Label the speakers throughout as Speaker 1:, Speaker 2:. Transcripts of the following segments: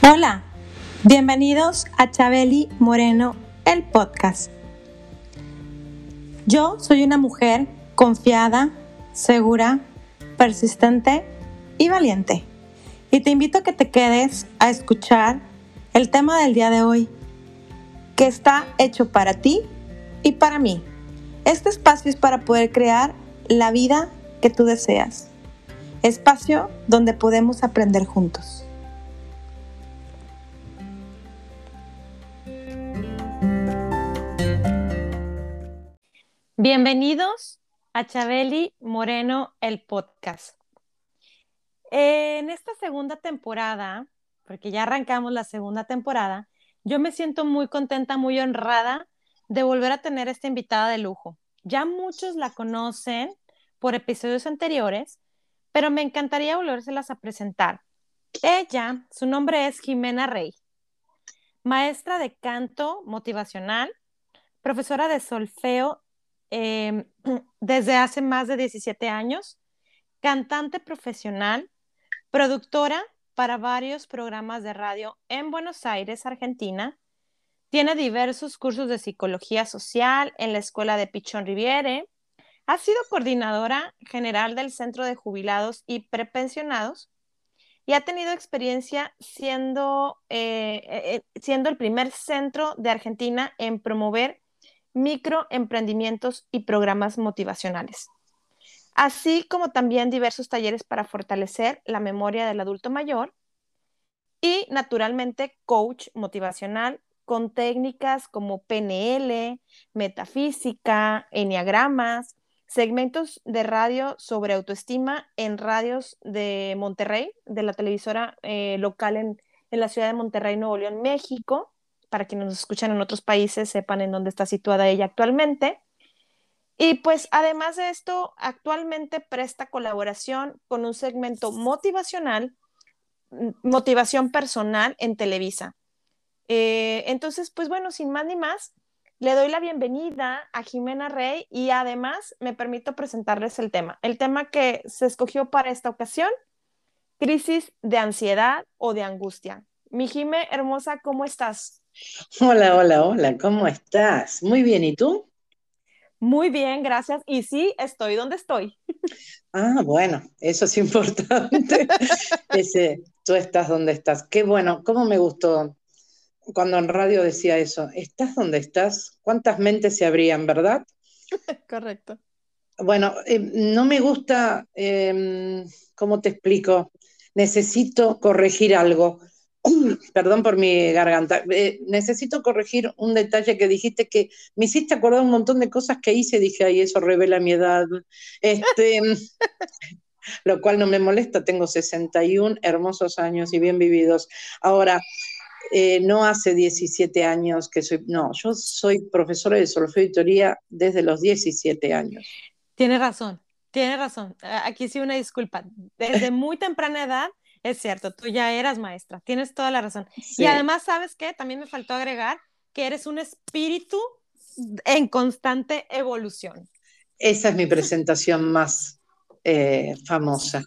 Speaker 1: Hola, bienvenidos a Chabeli Moreno, el podcast. Yo soy una mujer confiada, segura, persistente y valiente. Y te invito a que te quedes a escuchar el tema del día de hoy, que está hecho para ti y para mí. Este espacio es para poder crear la vida que tú deseas. Espacio donde podemos aprender juntos. Bienvenidos a Chabeli Moreno, el podcast. En esta segunda temporada, porque ya arrancamos la segunda temporada, yo me siento muy contenta, muy honrada de volver a tener esta invitada de lujo. Ya muchos la conocen por episodios anteriores, pero me encantaría volvérselas a presentar. Ella, su nombre es Jimena Rey, maestra de canto motivacional, profesora de solfeo Em, desde hace más de 17 años, cantante profesional, productora para varios programas de radio en Buenos Aires, Argentina. Tiene diversos cursos de psicología social en la Escuela de Pichón Riviere. Ha sido coordinadora general del Centro de Jubilados y Prepensionados y ha tenido experiencia siendo, eh, eh, eh, siendo el primer centro de Argentina en promover microemprendimientos y programas motivacionales, así como también diversos talleres para fortalecer la memoria del adulto mayor y naturalmente coach motivacional con técnicas como PNL, metafísica, enneagramas, segmentos de radio sobre autoestima en radios de Monterrey, de la televisora eh, local en, en la ciudad de Monterrey, Nuevo León, México, para quienes nos escuchan en otros países sepan en dónde está situada ella actualmente. Y pues además de esto, actualmente presta colaboración con un segmento motivacional, motivación personal en Televisa. Eh, entonces, pues bueno, sin más ni más, le doy la bienvenida a Jimena Rey y además me permito presentarles el tema. El tema que se escogió para esta ocasión, crisis de ansiedad o de angustia. Mi Jime, hermosa, ¿cómo estás?
Speaker 2: Hola, hola, hola, ¿cómo estás? Muy bien, ¿y tú?
Speaker 1: Muy bien, gracias. Y sí, estoy donde estoy.
Speaker 2: Ah, bueno, eso es importante. Ese, tú estás donde estás. Qué bueno, cómo me gustó cuando en radio decía eso. ¿Estás donde estás? ¿Cuántas mentes se abrían, verdad?
Speaker 1: Correcto.
Speaker 2: Bueno, eh, no me gusta, em, ¿cómo te explico? Necesito corregir algo perdón por mi garganta, eh, necesito corregir un detalle que dijiste que me hiciste acordar un montón de cosas que hice, dije, ay, eso revela mi edad. Este, lo cual no me molesta, tengo 61 hermosos años y bien vividos. Ahora, eh, no hace 17 años que soy, no, yo soy profesora de solfeo y teoría desde los 17 años.
Speaker 1: Tiene razón, tiene razón. Aquí sí una disculpa. Desde muy temprana edad es cierto, tú ya eras maestra, tienes toda la razón. Y además, ¿sabes qué? También me faltó agregar que eres un espíritu en constante evolución.
Speaker 2: Esa es mi presentación más eh, famosa.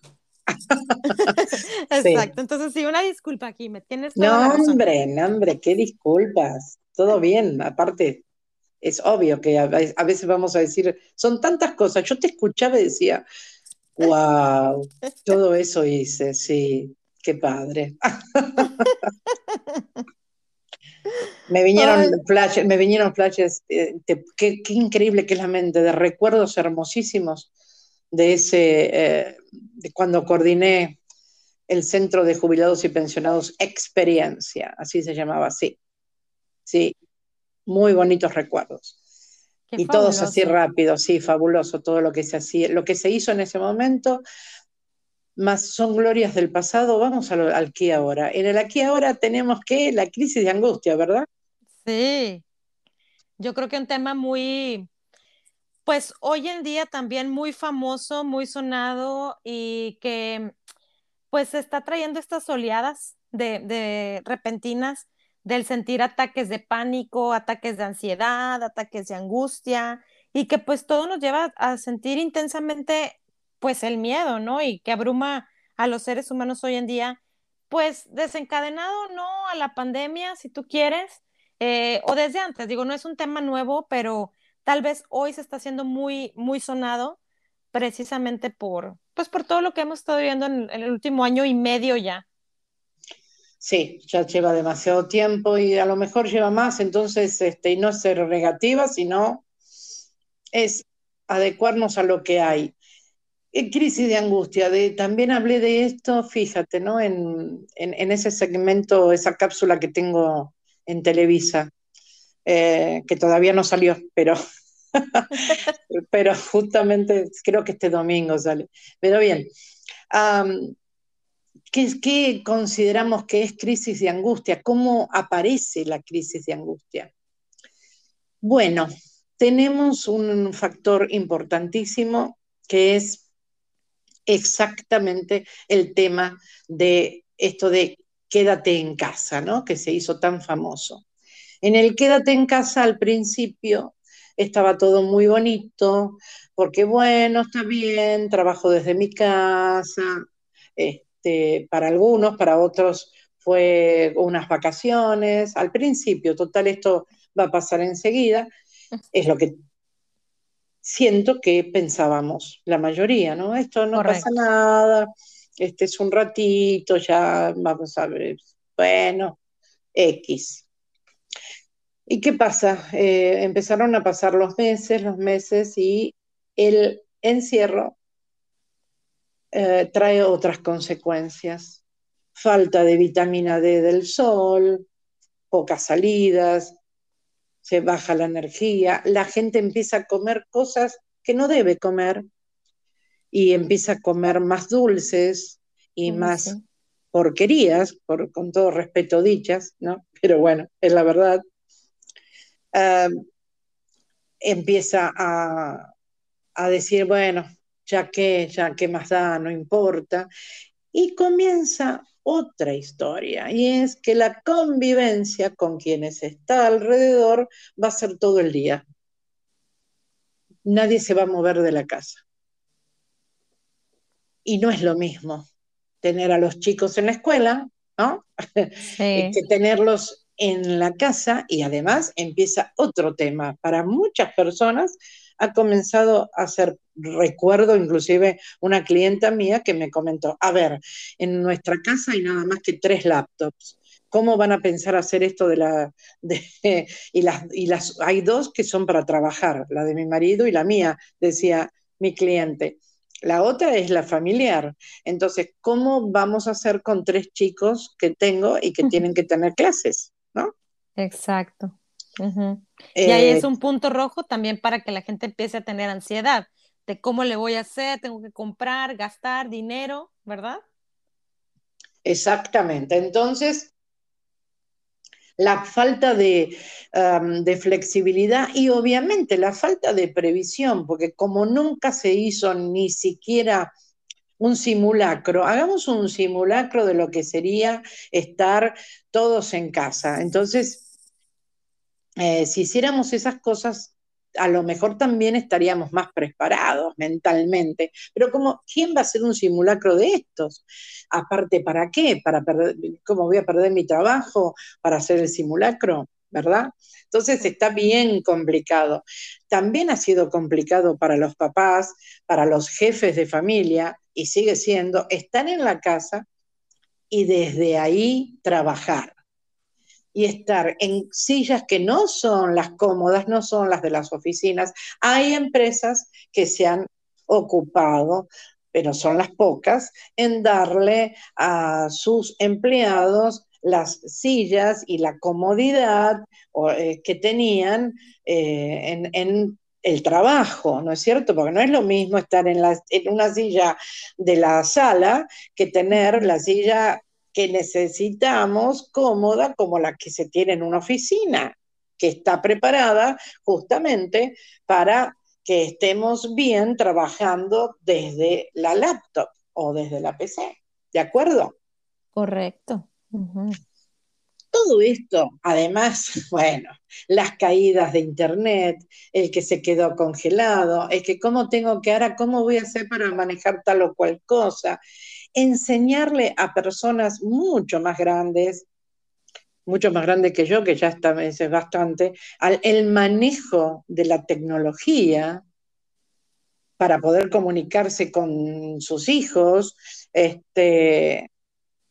Speaker 1: Exacto, entonces sí, una disculpa aquí, me tienes
Speaker 2: toda no, hombre, no, hombre, qué disculpas. Todo bien, aparte, es obvio que a veces vamos a decir, son tantas cosas. Yo te escuchaba y decía, Wow, todo eso hice, sí, qué padre. me vinieron flashes, me vinieron flashes, eh, qué, increíble que es la mente, de recuerdos hermosísimos de ese, eh, de cuando coordiné el Centro de Jubilados y Pensionados Experiencia, así se llamaba, sí, sí, muy bonitos recuerdos y todos así rápido, sí, fabuloso todo lo que se hacía, lo que se hizo en ese momento, más son glorias del pasado, vamos al, aquí ahora. En el aquí ahora tenemos que la crisis de angustia, ¿verdad?
Speaker 1: Sí, yo creo que un tema muy, pues hoy en día también muy famoso, muy sonado y que pues está trayendo estas oleadas de, de repentinas del sentir ataques de pánico, ataques de ansiedad, ataques de angustia, y que pues todo nos lleva a sentir intensamente pues el miedo, ¿no? Y que abruma a los seres humanos hoy en día, pues desencadenado no a la pandemia, si tú quieres, eh, o desde antes, digo, no es un tema nuevo, pero tal vez hoy se está haciendo muy, muy sonado precisamente por, pues por todo lo que hemos estado viendo en, el último año y medio ya.
Speaker 2: Sí, ya lleva demasiado tiempo y a lo mejor lleva más, entonces, este, y no ser negativa, sino es adecuarnos a lo que hay. En crisis de angustia, de, también hablé de esto, fíjate, ¿no? En, ese segmento, esa cápsula que tengo en Televisa, eh, que todavía no salió, pero pero justamente creo que este domingo sale. Pero bien, ¿qué, consideramos que es crisis de angustia? ¿Cómo aparece la crisis de angustia? Bueno, tenemos un factor importantísimo que es exactamente el tema de esto de quédate en casa, ¿no? Que se hizo tan famoso. En el quédate en casa al principio estaba todo muy bonito, porque bueno, está bien, trabajo desde mi casa, este, para algunos, para otros fue unas vacaciones, al principio, total, esto va a pasar enseguida, es lo que siento que pensábamos la mayoría, ¿no? Esto no pasa nada, este es un ratito, ya vamos a ver, bueno, X. ¿Y qué pasa? Eh, empezaron a pasar los meses, los meses y el encierro eh, trae otras consecuencias. Falta de vitamina D del sol, pocas salidas, se baja la energía, la gente empieza a comer cosas que no debe comer y empieza a comer más dulces y más porquerías, con todo respeto dichas, ¿no? Pero bueno, es la verdad. Em, empieza a, decir, bueno, ya que, ya que más da, no importa. Y comienza otra historia, y es que la convivencia con quienes está alrededor va a ser todo el día. Nadie se va a mover de la casa. Y no es lo mismo tener a los chicos en la escuela, ¿no? que tenerlos en la casa y además empieza otro tema. Para muchas personas ha comenzado a ser recuerdo inclusive una clienta mía que me comentó, a ver, en nuestra casa hay nada más que tres laptops. ¿Cómo van a pensar hacer esto de la... y, las, y las, hay dos que son para trabajar, la de mi marido y la mía, decía mi cliente. La otra es la familiar. Entonces, ¿cómo vamos a hacer con tres chicos que tengo y que tienen que tener clases? ¿no?
Speaker 1: Exacto. Y ahí es eh, un punto rojo también para que la gente empiece a tener ansiedad de cómo le voy a hacer, tengo que comprar, gastar dinero, ¿verdad?
Speaker 2: Exactamente. Entonces, la falta de, de, flexibilidad y obviamente la falta de previsión, porque como nunca se hizo ni siquiera un simulacro, hagamos un simulacro de lo que sería estar todos en casa. Entonces, eh, si hiciéramos esas cosas, a lo mejor también estaríamos más preparados mentalmente. Pero como, ¿quién va a hacer un simulacro de estos? Aparte, ¿para qué? ¿Para perder, ¿Cómo voy a perder mi trabajo para hacer el simulacro? ¿Verdad? Entonces está bien complicado. También ha sido complicado para los papás, para los jefes de familia, y sigue siendo, estar en la casa y desde ahí trabajar. Y estar en sillas que no son las cómodas, no son las de las oficinas. Hay empresas que se han ocupado, pero son las pocas, en darle a sus empleados las sillas y la comodidad eh, que tenían eh, en el trabajo, ¿no es cierto? Porque no es lo mismo estar en, en una silla de la sala que tener la silla que necesitamos cómoda como la que se tiene en una oficina, que está preparada justamente para que estemos bien trabajando desde la laptop o desde la PC. ¿De acuerdo?
Speaker 1: Correcto.
Speaker 2: Todo esto, además, bueno, las caídas de internet, el que se quedó congelado, el que cómo tengo que ahora, cómo voy a hacer para manejar tal o cual cosa. Enseñarle a personas mucho más grandes, mucho más grandes que yo, que ya está es bastante, al, el manejo de la tecnología para poder comunicarse con sus hijos, este,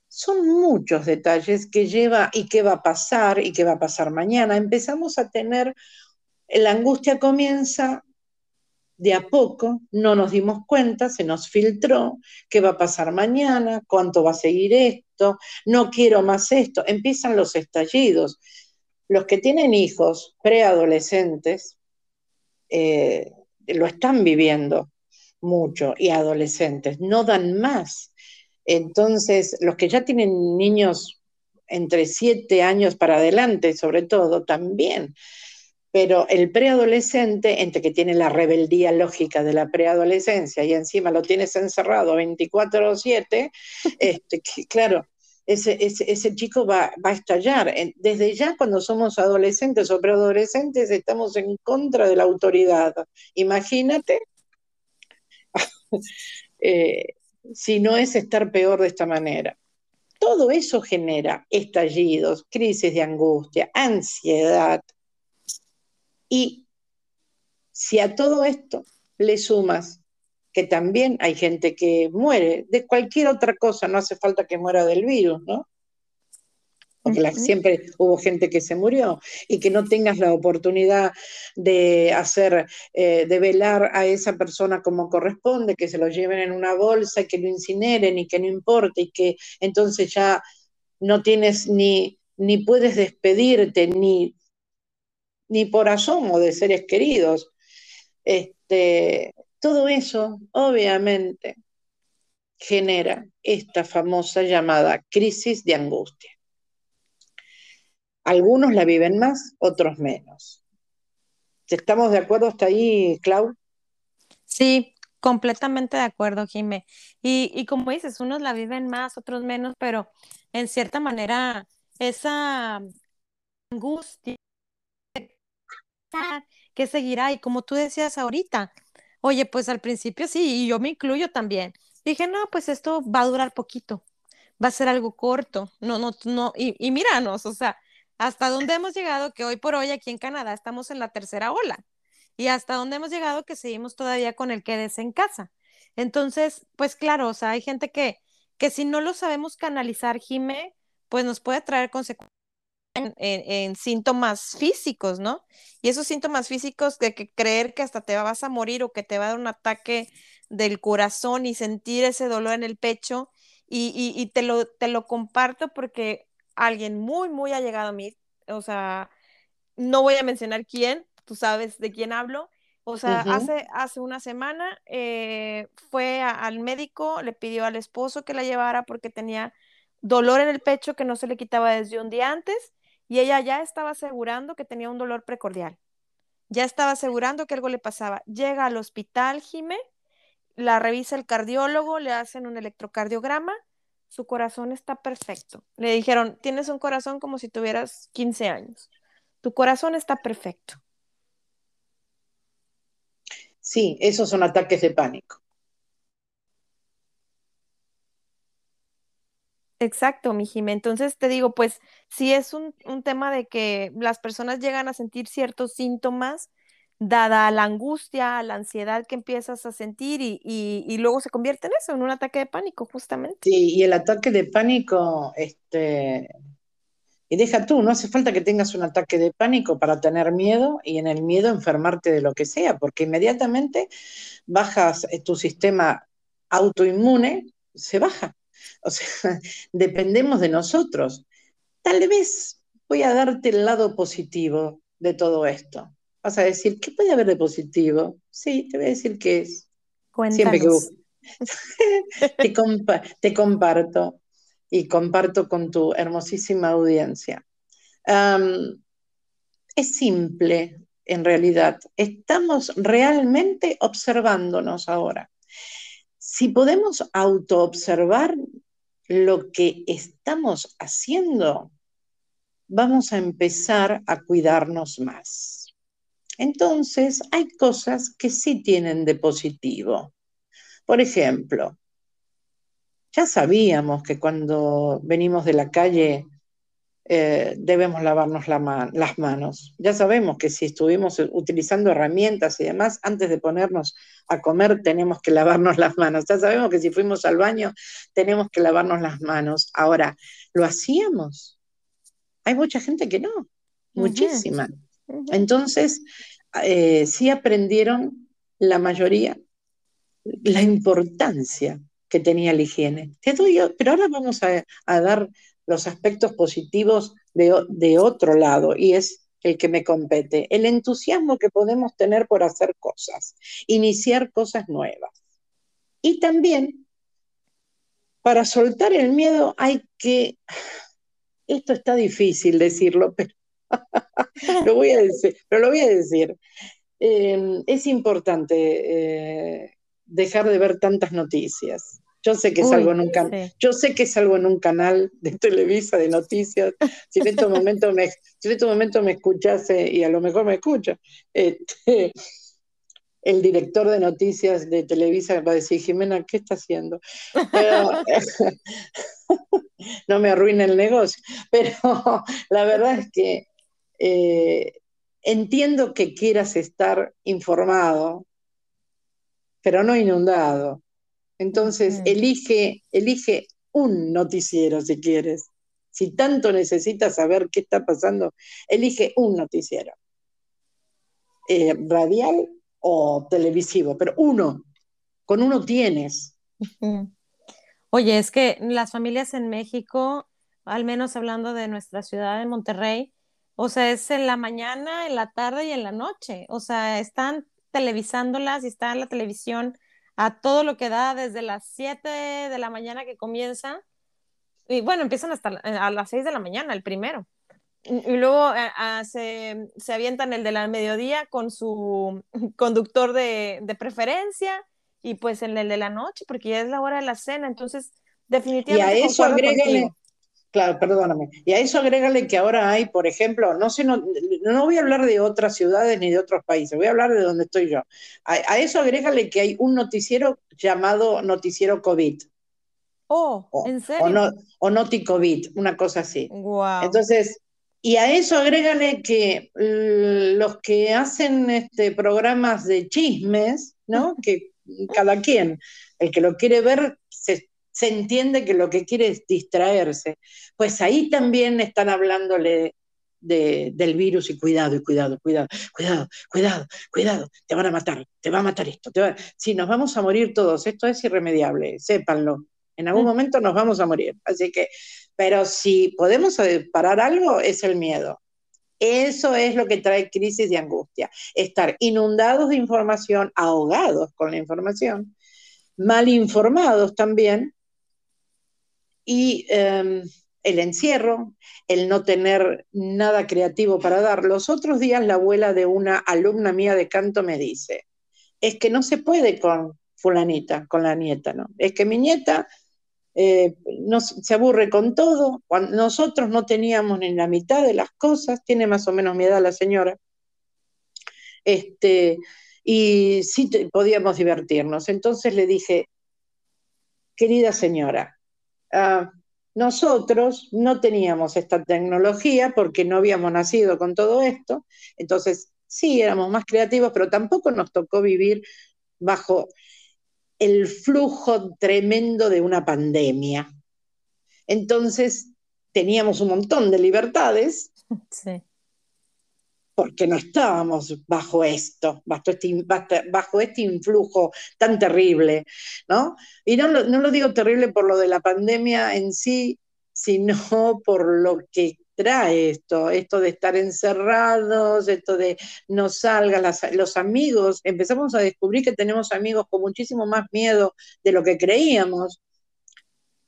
Speaker 2: son muchos detalles que lleva y qué va a pasar y qué va a pasar mañana. Empezamos a tener, la angustia comienza de a poco, no nos dimos cuenta, se nos filtró, qué va a pasar mañana, cuánto va a seguir esto, no quiero más esto, empiezan los estallidos. Los que tienen hijos preadolescentes eh, lo están viviendo mucho y adolescentes, no dan más. Entonces, los que ya tienen niños entre siete años para adelante, sobre todo, también pero el preadolescente, entre que tiene la rebeldía lógica de la preadolescencia y encima lo tienes encerrado 24/7, este, claro, ese, ese, chico va, va, a estallar. Desde ya cuando somos adolescentes o preadolescentes estamos en contra de la autoridad. Imagínate eh, si no es estar peor de esta manera. Todo eso genera estallidos, crisis de angustia, ansiedad, y si a todo esto le sumas que también hay gente que muere de cualquier otra cosa, no hace falta que muera del virus, ¿no? Porque siempre hubo gente que se murió y que no tengas la oportunidad de hacer, eh, de velar a esa persona como corresponde, que se lo lleven en una bolsa y que lo incineren y que no importe y que entonces ya no tienes ni, ni puedes despedirte, ni ni por asomo de seres queridos. Este, todo eso, obviamente, genera esta famosa llamada crisis de angustia. Algunos la viven más, otros menos. ¿Estamos de acuerdo hasta ahí, Clau?
Speaker 1: Sí, completamente de acuerdo, Jimé. Y, y como dices, unos la viven más, otros menos, pero en cierta manera esa angustia ¿Qué seguirá? Y como tú decías ahorita, oye, pues al principio sí, y yo me incluyo también. Dije, no, pues esto va a durar poquito, va a ser algo corto. No, no, no, y, y míranos, o sea, hasta dónde hemos llegado que hoy por hoy aquí en Canadá estamos en la tercera ola. Y hasta dónde hemos llegado que seguimos todavía con el quédese en casa. Entonces, pues claro, o sea, hay gente que, que si no lo sabemos canalizar, Jime, pues nos puede traer consecuencias en, síntomas físicos, ¿no? Y esos síntomas físicos de que creer que hasta te vas a morir o que te va a dar un ataque del corazón y sentir ese dolor en el pecho. Y, te, lo, te lo comparto porque alguien muy, muy ha llegado a mí, o sea, no voy a mencionar quién, tú sabes de quién hablo. O sea, hace, hace una semana eh, fue al médico, le pidió al esposo que la llevara porque tenía dolor en el pecho que no se le quitaba desde un día antes y ella ya estaba asegurando que tenía un dolor precordial. Ya estaba asegurando que algo le pasaba. Llega al hospital, Jime, la revisa el cardiólogo, le hacen un electrocardiograma, su corazón está perfecto. Le dijeron, tienes un corazón como si tuvieras 15 años. Tu corazón está perfecto.
Speaker 2: Sí, esos son ataques de pánico.
Speaker 1: Exacto, mi Jimé. Entonces te digo, pues si es un, tema de que las personas llegan a sentir ciertos síntomas, dada la angustia, la ansiedad que empiezas a sentir y, luego se convierte en eso, en un ataque de pánico, justamente.
Speaker 2: Sí, y el ataque de pánico, este, y deja tú, no hace falta que tengas un ataque de pánico para tener miedo y en el miedo enfermarte de lo que sea, porque inmediatamente bajas eh, tu sistema autoinmune, se baja. O sea, dependemos de nosotros. Tal vez voy a darte el lado positivo de todo esto. Vas a decir, ¿qué puede haber de positivo? Sí, te voy a decir qué es.
Speaker 1: Siempre que
Speaker 2: te, te, comparto y comparto con tu hermosísima audiencia. es simple, en realidad. Estamos realmente observándonos ahora. Si podemos autoobservar lo que estamos haciendo, vamos a empezar a cuidarnos más. Entonces, hay cosas que sí tienen de positivo. Por ejemplo, ya sabíamos que cuando venimos de la calle eh, debemos lavarnos las manos. Ya sabemos que si estuvimos utilizando herramientas y demás, antes de ponernos a comer tenemos que lavarnos las manos. Ya sabemos que si fuimos al baño tenemos que lavarnos las manos. Ahora, ¿lo hacíamos? Hay mucha gente que no, muchísima. Entonces, eh, sí aprendieron la mayoría la importancia que tenía la higiene. Te doy, pero ahora vamos a, dar los aspectos positivos de, otro lado y es el que me compete, el entusiasmo que podemos tener por hacer cosas, iniciar cosas nuevas. Y también, para soltar el miedo hay que, esto está difícil decirlo, pero lo voy a decir, pero lo voy a decir. Eh, es importante eh, dejar de ver tantas noticias. Yo sé que es algo en un yo sé que es algo en un canal de Televisa de noticias. Si en este momento me, si en este momento me escuchase, y a lo mejor me escucha, este, el director de noticias de Televisa va a decir, Jimena, ¿qué está haciendo? no me arruine el negocio. Pero la verdad es que eh, entiendo que quieras estar informado, pero no inundado. Entonces, elige, elige un noticiero si quieres. Si tanto necesitas saber qué está pasando, elige un noticiero. Eh, radial o televisivo, pero uno, con uno tienes.
Speaker 1: Oye, es que las familias en México, al menos hablando de nuestra ciudad de Monterrey, o sea, es en la mañana, en la tarde y en la noche. O sea, están televisándolas y está en la televisión a todo lo que da desde las 7 de la mañana que comienza. Y bueno, empiezan hasta a las 6 de la mañana, el primero. Y, luego eh, se, se, avientan el de la mediodía con su conductor de, de, preferencia y pues el, el de la noche, porque ya es la hora de la cena. Entonces, definitivamente.
Speaker 2: Y a eso agréguele, Claro, perdóname. Y a eso agrégale que ahora hay, por ejemplo, no sé, no, no, voy a hablar de otras ciudades ni de otros países, voy a hablar de donde estoy yo. A, eso agrégale que hay un noticiero llamado Noticiero COVID.
Speaker 1: Oh, ¿en serio? O,
Speaker 2: no, o Noti COVID, una cosa así. Entonces, y a eso agrégale que los que hacen este, programas de chismes, ¿no? que cada quien, el que lo quiere ver, se entiende que lo que quiere es distraerse. Pues ahí también están hablándole del virus y cuidado, y cuidado, cuidado, cuidado, cuidado, cuidado, te van a matar, te va a matar esto. Te Sí, nos vamos a morir todos, esto es irremediable, sépanlo. En algún mm. momento nos vamos a morir. Así que, pero si podemos parar algo, es el miedo. Eso es lo que trae crisis y angustia. Estar inundados de información, ahogados con la información, mal informados también, y em, el encierro, el no tener nada creativo para dar. Los otros días la abuela de una alumna mía de canto me dice, es que no se puede con fulanita, con la nieta, ¿no? Es que mi nieta eh, se aburre con todo, Cuando nosotros no teníamos ni la mitad de las cosas, tiene más o menos mi edad la señora, este, y sí podíamos divertirnos. Entonces le dije, querida señora, Ah, nosotros no teníamos esta tecnología porque no habíamos nacido con todo esto, entonces sí éramos más creativos, pero tampoco nos tocó vivir bajo el flujo tremendo de una pandemia. Entonces teníamos un montón de libertades, sí porque no estábamos bajo esto, bajo este, bajo este influjo tan terrible, ¿no? Y no, no lo digo terrible por lo de la pandemia en sí, sino por lo que trae esto, esto de estar encerrados, esto de no salgas, los amigos, empezamos a descubrir que tenemos amigos con muchísimo más miedo de lo que creíamos,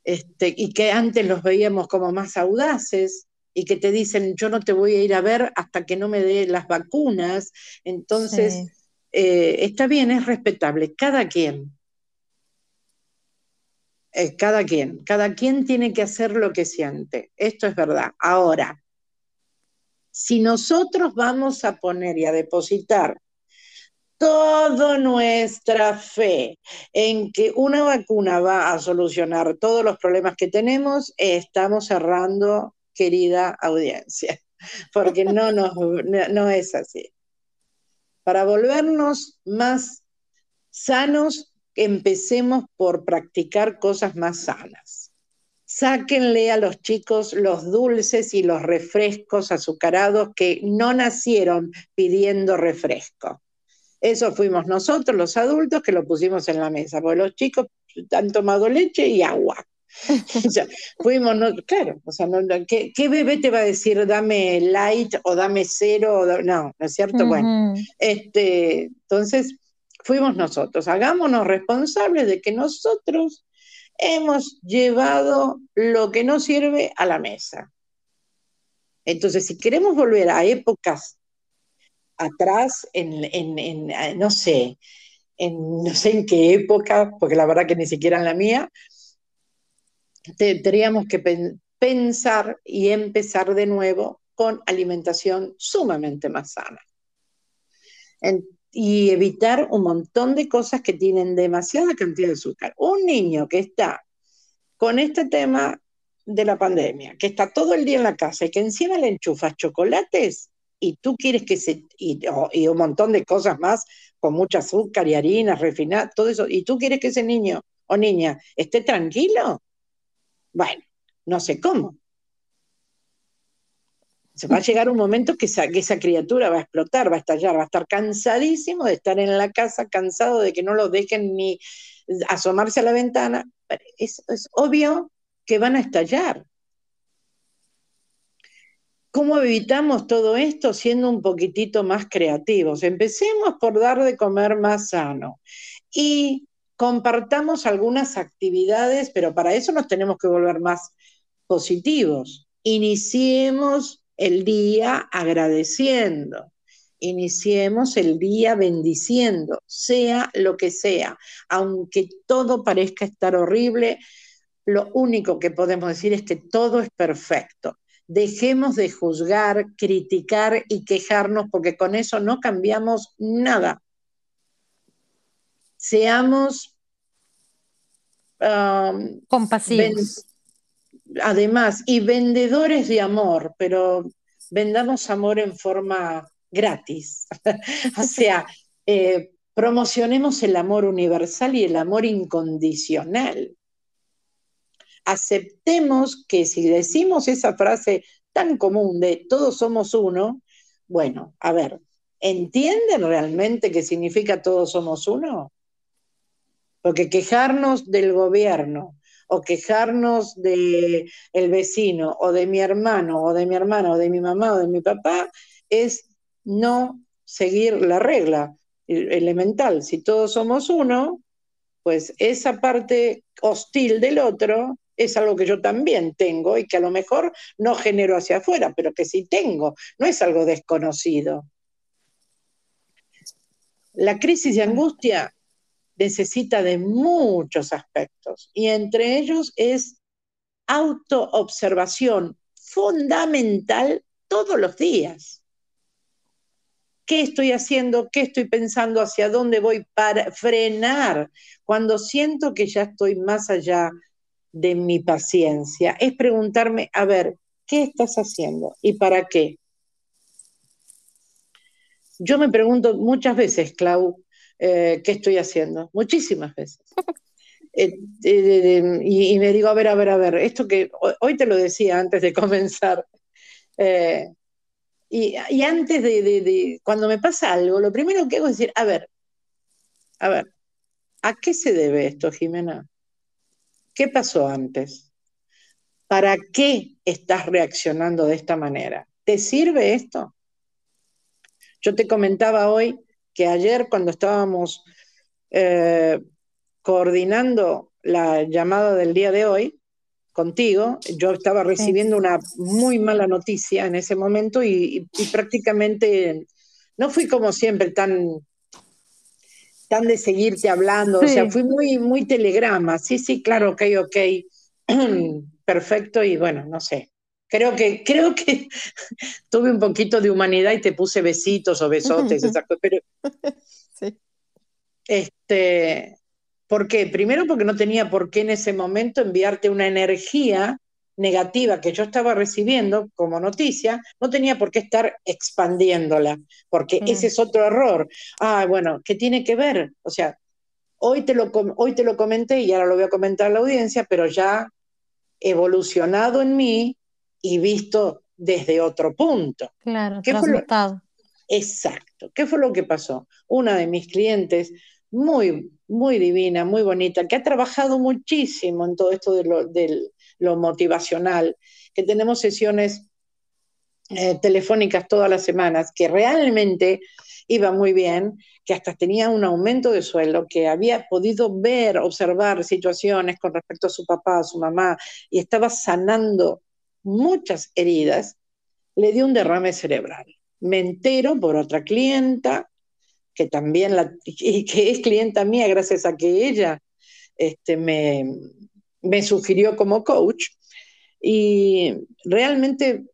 Speaker 2: este, y que antes los veíamos como más audaces, y que te dicen, yo no te voy a ir a ver hasta que no me dé las vacunas. Entonces, eh, está bien, es respetable, cada quien. Eh, cada quien, cada quien tiene que hacer lo que siente. Esto es verdad. Ahora, si nosotros vamos a poner y a depositar toda nuestra fe en que una vacuna va a solucionar todos los problemas que tenemos, estamos cerrando, querida audiencia, porque no, no es así. Para volvernos más sanos, empecemos por practicar cosas más sanas. Sáquenle a los chicos los dulces y los refrescos azucarados que no nacieron pidiendo refresco eso fuimos nosotros, los adultos, que lo pusimos en la mesa, porque los chicos han tomado leche y agua. o sea, fuimos, claro, o sea, ¿qué, bebé te va a decir dame light o dame cero? no, ¿no es cierto? Bueno, este, entonces fuimos nosotros, hagámonos responsables de que nosotros hemos llevado lo que no sirve a la mesa. Entonces, si queremos volver a épocas atrás en, eh, no sé, en no sé en qué época, porque la verdad que ni siquiera en la mía, tendríamos que pensar y empezar de nuevo con alimentación sumamente más sana. y evitar un montón de cosas que tienen demasiada cantidad de azúcar. Un niño que está con este tema de la pandemia, que está todo el día en la casa y que encima le enchufas chocolates, y tú quieres que se, y, un montón de cosas más, con mucha azúcar y harina refinada, todo eso, y tú quieres que ese niño o niña esté tranquilo, bueno, no sé cómo. Se va a llegar un momento que esa, criatura va a explotar, va a estallar, va a estar cansadísimo de estar en la casa, cansado de que no lo dejen ni asomarse a la ventana. es obvio que van a estallar. ¿Cómo evitamos todo esto siendo un poquitito más creativos? Empecemos por dar de comer más sano y compartamos algunas actividades, pero para eso nos tenemos que volver más positivos. Iniciemos el día agradeciendo. Iniciemos el día bendiciendo, sea lo que sea. Aunque todo parezca estar horrible, lo único que podemos decir es que todo es perfecto dejemos de juzgar, criticar y quejarnos, porque con eso no cambiamos nada. Seamos
Speaker 1: um, compasivos.
Speaker 2: Además, y vendedores de amor, pero vendamos amor en forma gratis. o sea, eh, promocionemos el amor universal y el amor incondicional aceptemos que si decimos esa frase tan común de todos somos uno, bueno, a ver, ¿entienden realmente qué significa todos somos uno? Porque quejarnos del gobierno o quejarnos del el vecino o de mi hermano o de mi hermana o de mi mamá o de mi papá es no seguir la regla elemental. Si todos somos uno, pues esa parte hostil del otro es algo que yo también tengo y que a lo mejor no genero hacia afuera, pero que sí tengo, no es algo desconocido. La crisis de angustia necesita de muchos aspectos y entre ellos es autoobservación fundamental todos los días. ¿Qué estoy haciendo? ¿Qué estoy pensando? ¿Hacia dónde voy para frenar? Cuando siento que ya estoy más allá de mi paciencia, es preguntarme, a ver, ¿qué estás haciendo y para qué? Yo me pregunto muchas veces, Clau, eh, ¿qué estoy haciendo? Muchísimas veces. Eh, eh, y, me digo, a ver, a ver, a ver, esto que hoy te lo decía antes de comenzar. Y, antes de, de, cuando me pasa algo, lo primero que hago es decir, a ver, a ver, ¿a qué se debe esto, Jimena? ¿Qué pasó antes? ¿Para qué estás reaccionando de esta manera? ¿Te sirve esto? Yo te comentaba hoy que ayer cuando estábamos eh, coordinando la llamada del día de hoy contigo, yo estaba recibiendo una muy mala noticia en ese momento y prácticamente no fui como siempre tan tan de seguirte hablando, o sea, fui muy, muy telegrama, sí, sí, claro, ok, ok, perfecto, y bueno, no sé, Creo que, creo que tuve un poquito de humanidad y te puse besitos o besotes, esas cosas, pero sí. este, ¿por qué? Primero porque no tenía por qué en ese momento enviarte una energía negativa que yo estaba recibiendo como noticia, no tenía por qué estar expandiéndola, porque mm. ese es otro error. Ah, bueno, ¿qué tiene que ver? O sea, hoy te, lo, hoy te lo comenté y ahora lo voy a comentar a la audiencia, pero ya evolucionado en mí y visto desde otro punto.
Speaker 1: Claro, ¿Qué transmutado.
Speaker 2: Exacto. ¿Qué fue lo que pasó? Una de mis clientes, muy, muy divina, muy bonita, que ha trabajado muchísimo en todo esto de lo motivacional, que tenemos sesiones eh, telefónicas todas las semanas, que realmente iba muy bien, que hasta tenía un aumento de sueldo, que había podido ver, observar situaciones con respecto a su papá, a su mamá, y estaba sanando muchas heridas, le dio un derrame cerebral. Me entero por otra clienta, que también la, y que es clienta mía gracias a que ella este, me, me sugirió como coach y realmente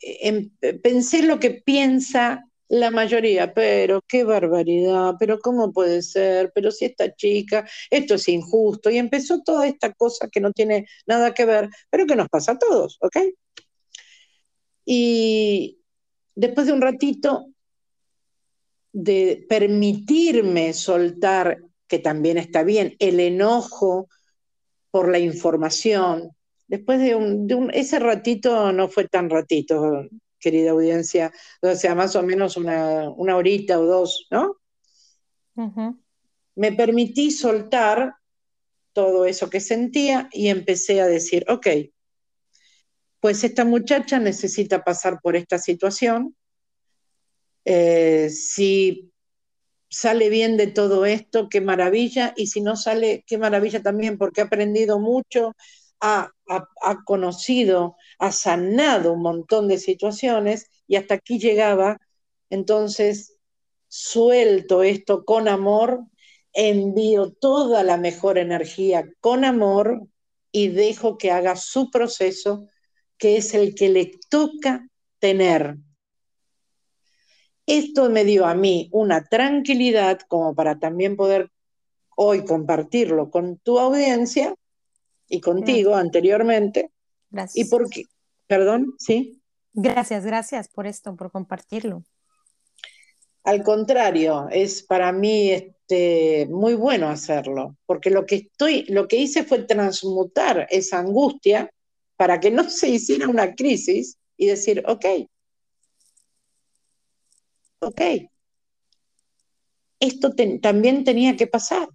Speaker 2: em, pensé lo que piensa la mayoría, pero qué barbaridad, pero cómo puede ser, pero si esta chica, esto es injusto, y empezó toda esta cosa que no tiene nada que ver, pero que nos pasa a todos, ¿ok? Y después de un ratito de permitirme soltar, que también está bien, el enojo por la información. Después de un, ese ratito no fue tan ratito, querida audiencia, o sea, más o menos una, horita o dos, ¿no? Me permití soltar todo eso que sentía y empecé a decir, ok, pues esta muchacha necesita pasar por esta situación. Eh, si sale bien de todo esto, qué maravilla, y si no sale, qué maravilla también, porque ha aprendido mucho, ha, conocido, ha sanado un montón de situaciones y hasta aquí llegaba. Entonces, suelto esto con amor, envío toda la mejor energía con amor y dejo que haga su proceso, que es el que le toca tener esto me dio a mí una tranquilidad como para también poder hoy compartirlo con tu audiencia y contigo anteriormente.
Speaker 1: Gracias.
Speaker 2: Y porque, perdón, sí.
Speaker 1: Gracias, gracias por esto, por compartirlo.
Speaker 2: Al contrario, es para mí este, muy bueno hacerlo, porque lo que estoy, lo que hice fue transmutar esa angustia para que no se hiciera una crisis y decir, ok, ok, esto también tenía que pasar.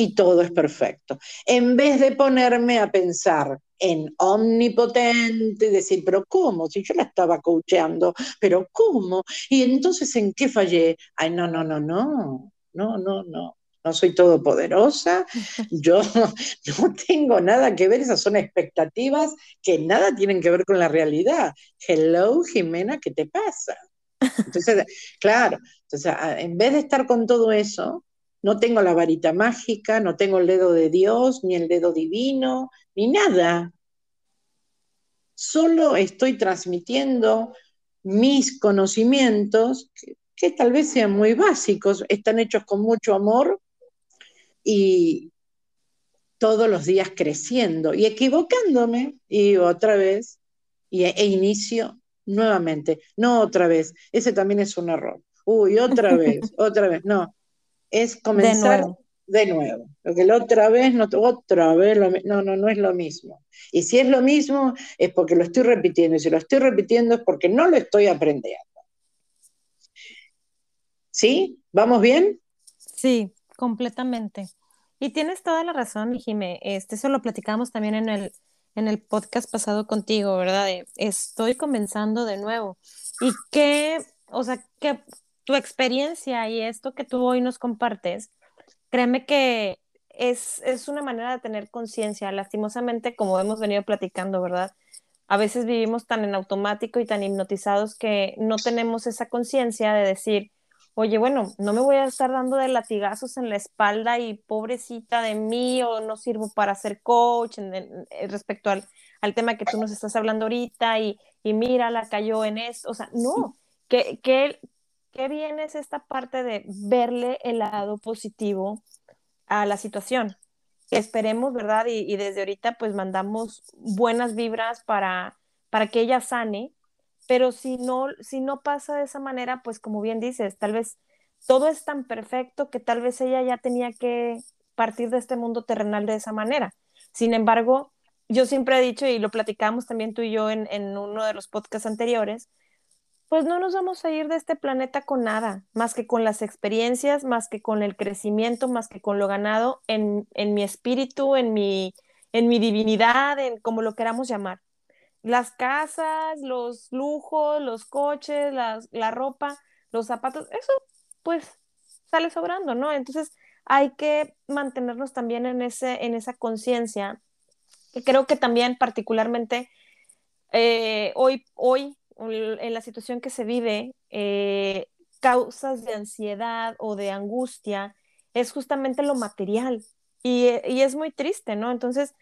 Speaker 2: Y todo es perfecto. En vez de ponerme a pensar en omnipotente y decir, pero ¿cómo? Si yo la estaba coacheando, pero ¿cómo? Y entonces, ¿en qué fallé? Ay, no, no, no, no, no, no, no. No soy todopoderosa, yo no tengo nada que ver, esas son expectativas que nada tienen que ver con la realidad. Hello, Jimena, ¿qué te pasa? Entonces, claro, entonces, en vez de estar con todo eso, no tengo la varita mágica, no tengo el dedo de Dios, ni el dedo divino, ni nada. Solo estoy transmitiendo mis conocimientos, que, tal vez sean muy básicos, están hechos con mucho amor y todos los días creciendo y equivocándome y otra vez y, e inicio nuevamente, no otra vez, ese también es un error. Uy, otra vez, otra vez, no, es comenzar de nuevo. Porque la otra vez, no, otra vez, no, no, no es lo mismo. Y si es lo mismo, es porque lo estoy repitiendo. Y si lo estoy repitiendo es porque no lo estoy aprendiendo. ¿Sí? ¿Vamos bien?
Speaker 1: Sí, completamente. Y tienes toda la razón, Jimé. Este, eso lo platicamos también en el, en el podcast pasado contigo, ¿verdad? estoy comenzando de nuevo. Y que, o sea, que tu experiencia y esto que tú hoy nos compartes, créeme que es, es una manera de tener conciencia. Lastimosamente, como hemos venido platicando, ¿verdad? A veces vivimos tan en automático y tan hipnotizados que no tenemos esa conciencia de decir, oye, bueno, no me voy a estar dando de latigazos en la espalda y pobrecita de mí o no sirvo para ser coach respecto al, al, tema que tú nos estás hablando ahorita y, y mira, la cayó en eso. O sea, no, que, que, qué bien es esta parte de verle el lado positivo a la situación. Esperemos, ¿verdad? Y, y desde ahorita pues mandamos buenas vibras para, para que ella sane pero si no, si no pasa de esa manera, pues como bien dices, tal vez todo es tan perfecto que tal vez ella ya tenía que partir de este mundo terrenal de esa manera. Sin embargo, yo siempre he dicho, y lo platicamos también tú y yo en, en uno de los podcasts anteriores, pues no nos vamos a ir de este planeta con nada, más que con las experiencias, más que con el crecimiento, más que con lo ganado en, en mi espíritu, en mi, en mi divinidad, en como lo queramos llamar las casas, los lujos, los coches, las, la ropa, los zapatos, eso pues sale sobrando, ¿no? Entonces hay que mantenernos también en, ese, en esa conciencia, que creo que también particularmente eh, hoy, hoy, en la situación que se vive, eh, causas de ansiedad o de angustia es justamente lo material y, y es muy triste, ¿no? Entonces,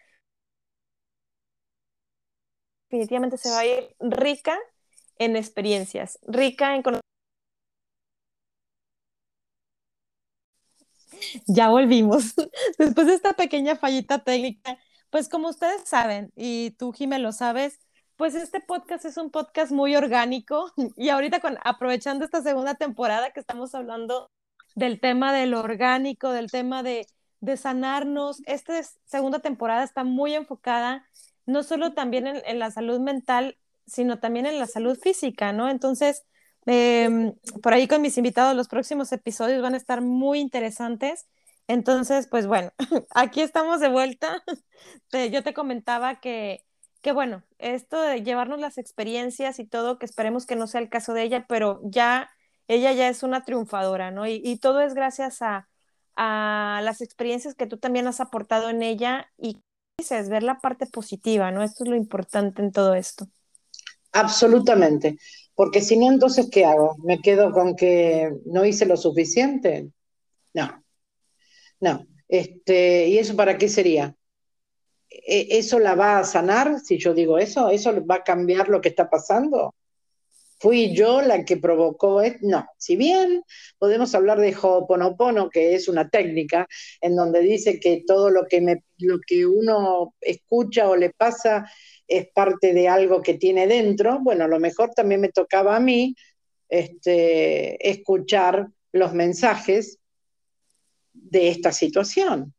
Speaker 1: definitivamente se va a ir rica en experiencias, rica en Ya volvimos. Después de esta pequeña fallita técnica, pues como ustedes saben, y tú, Jimé, lo sabes, pues este podcast es un podcast muy orgánico y ahorita con, aprovechando esta segunda temporada que estamos hablando del tema del orgánico, del tema de, sanarnos, esta segunda temporada está muy enfocada no solo también en, la salud mental, sino también en la salud física, ¿no? Entonces, em, por ahí con mis invitados, los próximos episodios van a estar muy interesantes. Entonces, pues bueno, aquí estamos de vuelta. Yo te comentaba que, que, bueno, esto de llevarnos las experiencias y todo, que esperemos que no sea el caso de ella, pero ya, ella ya es una triunfadora, ¿no? Y, todo es gracias a, a las experiencias que tú también has aportado en ella y es ver la parte positiva, ¿no? Esto es lo importante en todo esto.
Speaker 2: Absolutamente, porque si no, entonces, ¿qué hago? ¿Me quedo con que no hice lo suficiente? No, no. Este, ¿Y eso para qué sería? ¿E-, ¿Eso la va a sanar si yo digo eso? ¿Eso va a cambiar lo que está pasando? ¿Fui yo la que provocó esto? No, si bien podemos hablar de Ho'oponopono, que es una técnica en donde dice que todo lo que, me, lo que uno escucha o le pasa es parte de algo que tiene dentro, bueno, a lo mejor también me tocaba a mí este, escuchar los mensajes de esta situación.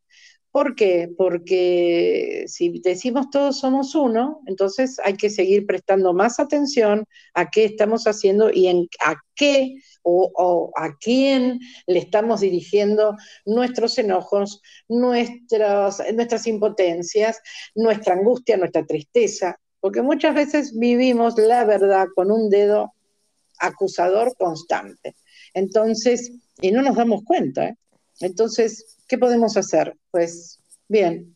Speaker 2: ¿Por qué? Porque si decimos todos somos uno, entonces hay que seguir prestando más atención a qué estamos haciendo y a qué o, a quién le estamos dirigiendo nuestros enojos, nuestras, nuestras impotencias, nuestra angustia, nuestra tristeza, porque muchas veces vivimos la verdad con un dedo acusador constante. Entonces, y no nos damos cuenta. ¿eh? Entonces, ¿Qué podemos hacer? Pues bien,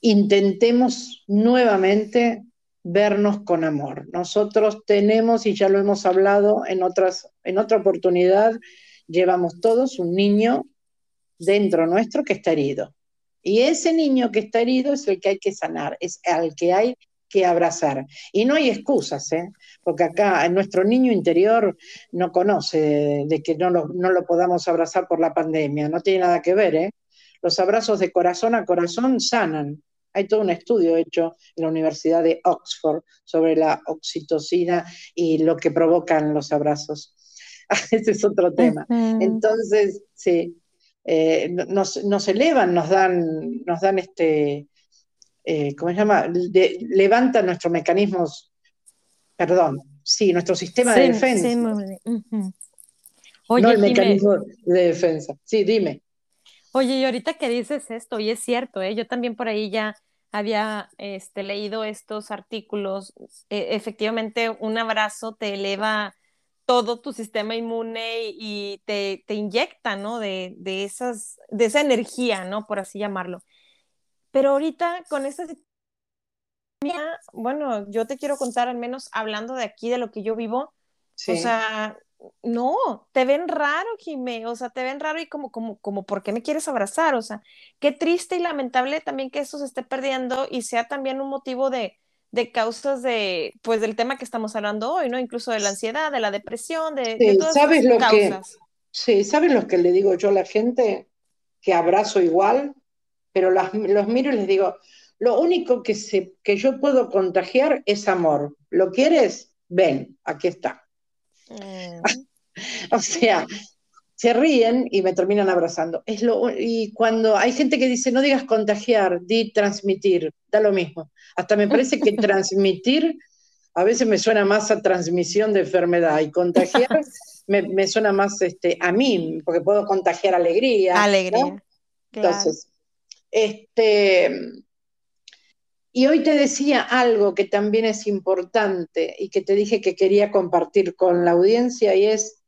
Speaker 2: intentemos nuevamente vernos con amor. Nosotros tenemos, y ya lo hemos hablado en, otras, en otra oportunidad, llevamos todos un niño dentro nuestro que está herido. Y ese niño que está herido es el que hay que sanar, es al que hay que abrazar. Y no hay excusas, ¿eh? porque acá nuestro niño interior no conoce de, que no lo, no lo, podamos abrazar por la pandemia, no tiene nada que ver. ¿eh? Los abrazos de corazón a corazón sanan. Hay todo un estudio hecho en la Universidad de Oxford sobre la oxitocina y lo que provocan los abrazos. Ese es otro tema. Entonces, sí, eh, nos, nos, elevan, nos dan, nos dan este, eh, ¿cómo se llama? levanta nuestros mecanismos, perdón, sí, nuestro sistema de defensa. no el mecanismo de defensa. Sí, dime.
Speaker 1: Oye, y ahorita que dices esto, y es cierto, ¿eh? yo también por ahí ya había este, leído estos artículos. E, efectivamente, un abrazo te eleva todo tu sistema inmune y, te, te, inyecta, ¿no? De, de, esas, de esa energía, ¿no? Por así llamarlo. Pero ahorita con esta situación, bueno, yo te quiero contar al menos hablando de aquí, de lo que yo vivo, o sea, no, te ven raro, Jimé, o sea, te ven raro y como, como, como, ¿por qué me quieres abrazar? O sea, qué triste y lamentable también que eso se esté perdiendo y sea también un motivo de, de causas de, pues, del tema que estamos hablando hoy, ¿no? Incluso de la ansiedad, de la depresión, de,
Speaker 2: Sí,
Speaker 1: todas
Speaker 2: ¿sabes
Speaker 1: esas
Speaker 2: lo que,
Speaker 1: causas.
Speaker 2: sí, ¿sabes lo que le digo yo a la gente? Que abrazo igual, pero las- los miro y les digo, lo único que, se, que yo puedo contagiar es amor. ¿Lo quieres? Ven, aquí está.
Speaker 1: Mm,
Speaker 2: O sea, se ríen y me terminan abrazando. Es lo, y cuando hay gente que dice, no digas contagiar, di transmitir, da lo mismo. Hasta me parece que transmitir a veces me suena más a transmisión de enfermedad y contagiar me, me suena más este, a mí, porque puedo contagiar alegría. ¿no?
Speaker 1: Alegría, claro.
Speaker 2: Entonces, este, y hoy te decía algo que también es importante y que te dije que quería compartir con la audiencia y es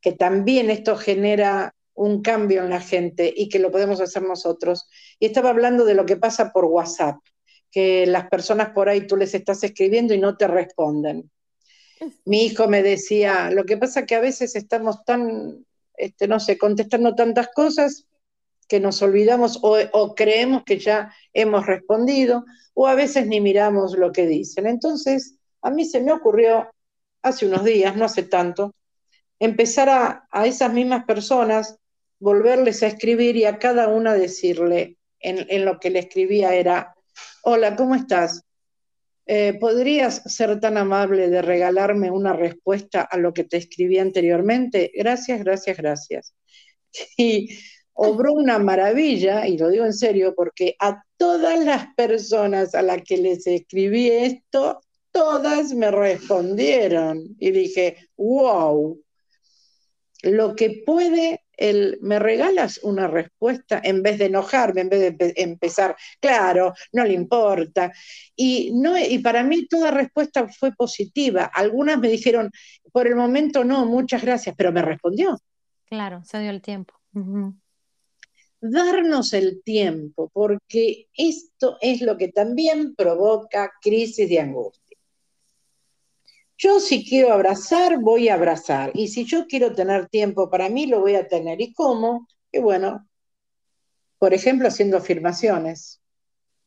Speaker 2: que también esto genera un cambio en la gente y que lo podemos hacer nosotros. Y estaba hablando de lo que pasa por WhatsApp, que las personas por ahí tú les estás escribiendo y no te responden. Mi hijo me decía, lo que pasa que a veces estamos tan, este, no sé, contestando tantas cosas que nos olvidamos o, o creemos que ya hemos respondido o a veces ni miramos lo que dicen. Entonces, a mí se me ocurrió hace unos días, no hace tanto, empezar a, a esas mismas personas, volverles a escribir y a cada una decirle, en, en lo que le escribía era, hola, ¿cómo estás? Eh, ¿Podrías ser tan amable de regalarme una respuesta a lo que te escribí anteriormente? Gracias, gracias, gracias. Y obró una maravilla, y lo digo en serio, porque a todas las personas a las que les escribí esto, todas me respondieron. Y dije, wow, lo que puede el, me regalas una respuesta en vez de enojarme, en vez de empe empezar, claro, no le importa. Y, no, y para mí toda respuesta fue positiva. Algunas me dijeron, por el momento no, muchas gracias, pero me respondió.
Speaker 1: Claro, se dio el tiempo. Uh.
Speaker 2: Darnos el tiempo, porque esto es lo que también provoca crisis de angustia. Yo si quiero abrazar, voy a abrazar. Y si yo quiero tener tiempo para mí, lo voy a tener. ¿Y cómo? Y bueno, por ejemplo, haciendo afirmaciones.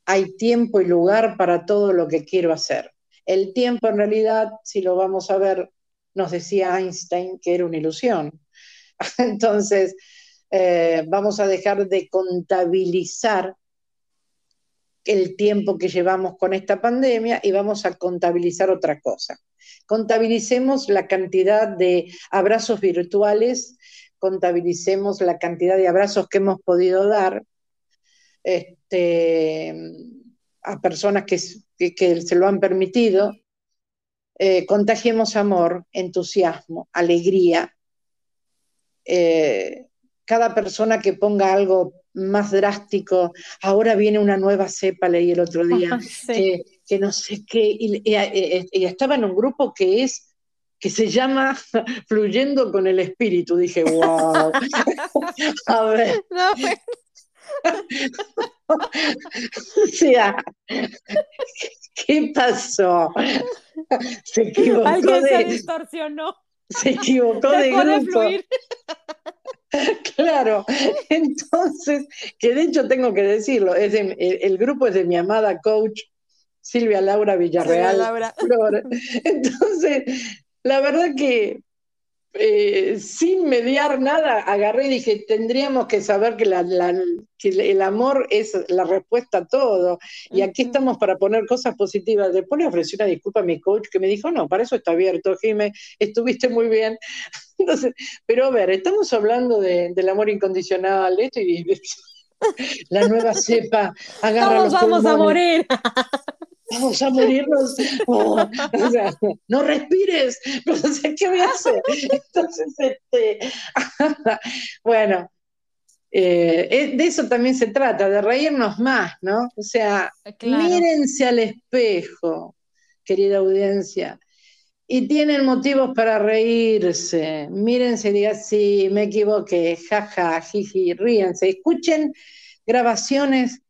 Speaker 2: Hay tiempo y lugar para todo lo que quiero hacer. El tiempo en realidad, si lo vamos a ver, nos decía Einstein que era una ilusión. Entonces, eh, vamos a dejar de contabilizar el tiempo que llevamos con esta pandemia y vamos a contabilizar otra cosa. Contabilicemos la cantidad de abrazos virtuales, contabilicemos la cantidad de abrazos que hemos podido dar este, a personas que, que, se lo han permitido. Eh, contagiemos amor, entusiasmo, alegría. Eh, cada persona que ponga algo más drástico, ahora viene una nueva cepa, leí el otro día, sí. que, que, no sé qué, y, y, y, estaba en un grupo que es, que se llama Fluyendo con el Espíritu, dije, wow, a ver. No, o sea, ¿qué pasó? Se equivocó
Speaker 1: Alguien
Speaker 2: de,
Speaker 1: se distorsionó.
Speaker 2: Se equivocó de
Speaker 1: Dejó de
Speaker 2: grupo.
Speaker 1: fluir.
Speaker 2: Claro, entonces, que de hecho tengo que decirlo, es de, el, el, grupo es de mi amada coach Silvia Laura Villarreal.
Speaker 1: Silvia Laura.
Speaker 2: Entonces, la verdad que eh, sin mediar nada, agarré y dije, tendríamos que saber que, la, la, que, el amor es la respuesta a todo. Y aquí estamos para poner cosas positivas. Después le ofrecí una disculpa a mi coach que me dijo, no, para eso está abierto, Jime, estuviste muy bien. Entonces, pero a ver, estamos hablando de, del amor incondicional, esto y la nueva cepa agarra
Speaker 1: Todos
Speaker 2: los
Speaker 1: vamos
Speaker 2: pulmones.
Speaker 1: a morir.
Speaker 2: Vamos a morirnos. O sea, no respires. No sé qué voy a hacer. Entonces, este, bueno, eh, de eso también se trata, de reírnos más, ¿no? O sea, claro. mírense al espejo, querida audiencia, y tienen motivos para reírse. Mírense y digan, sí, me equivoqué, jaja, jiji, ríense. Escuchen grabaciones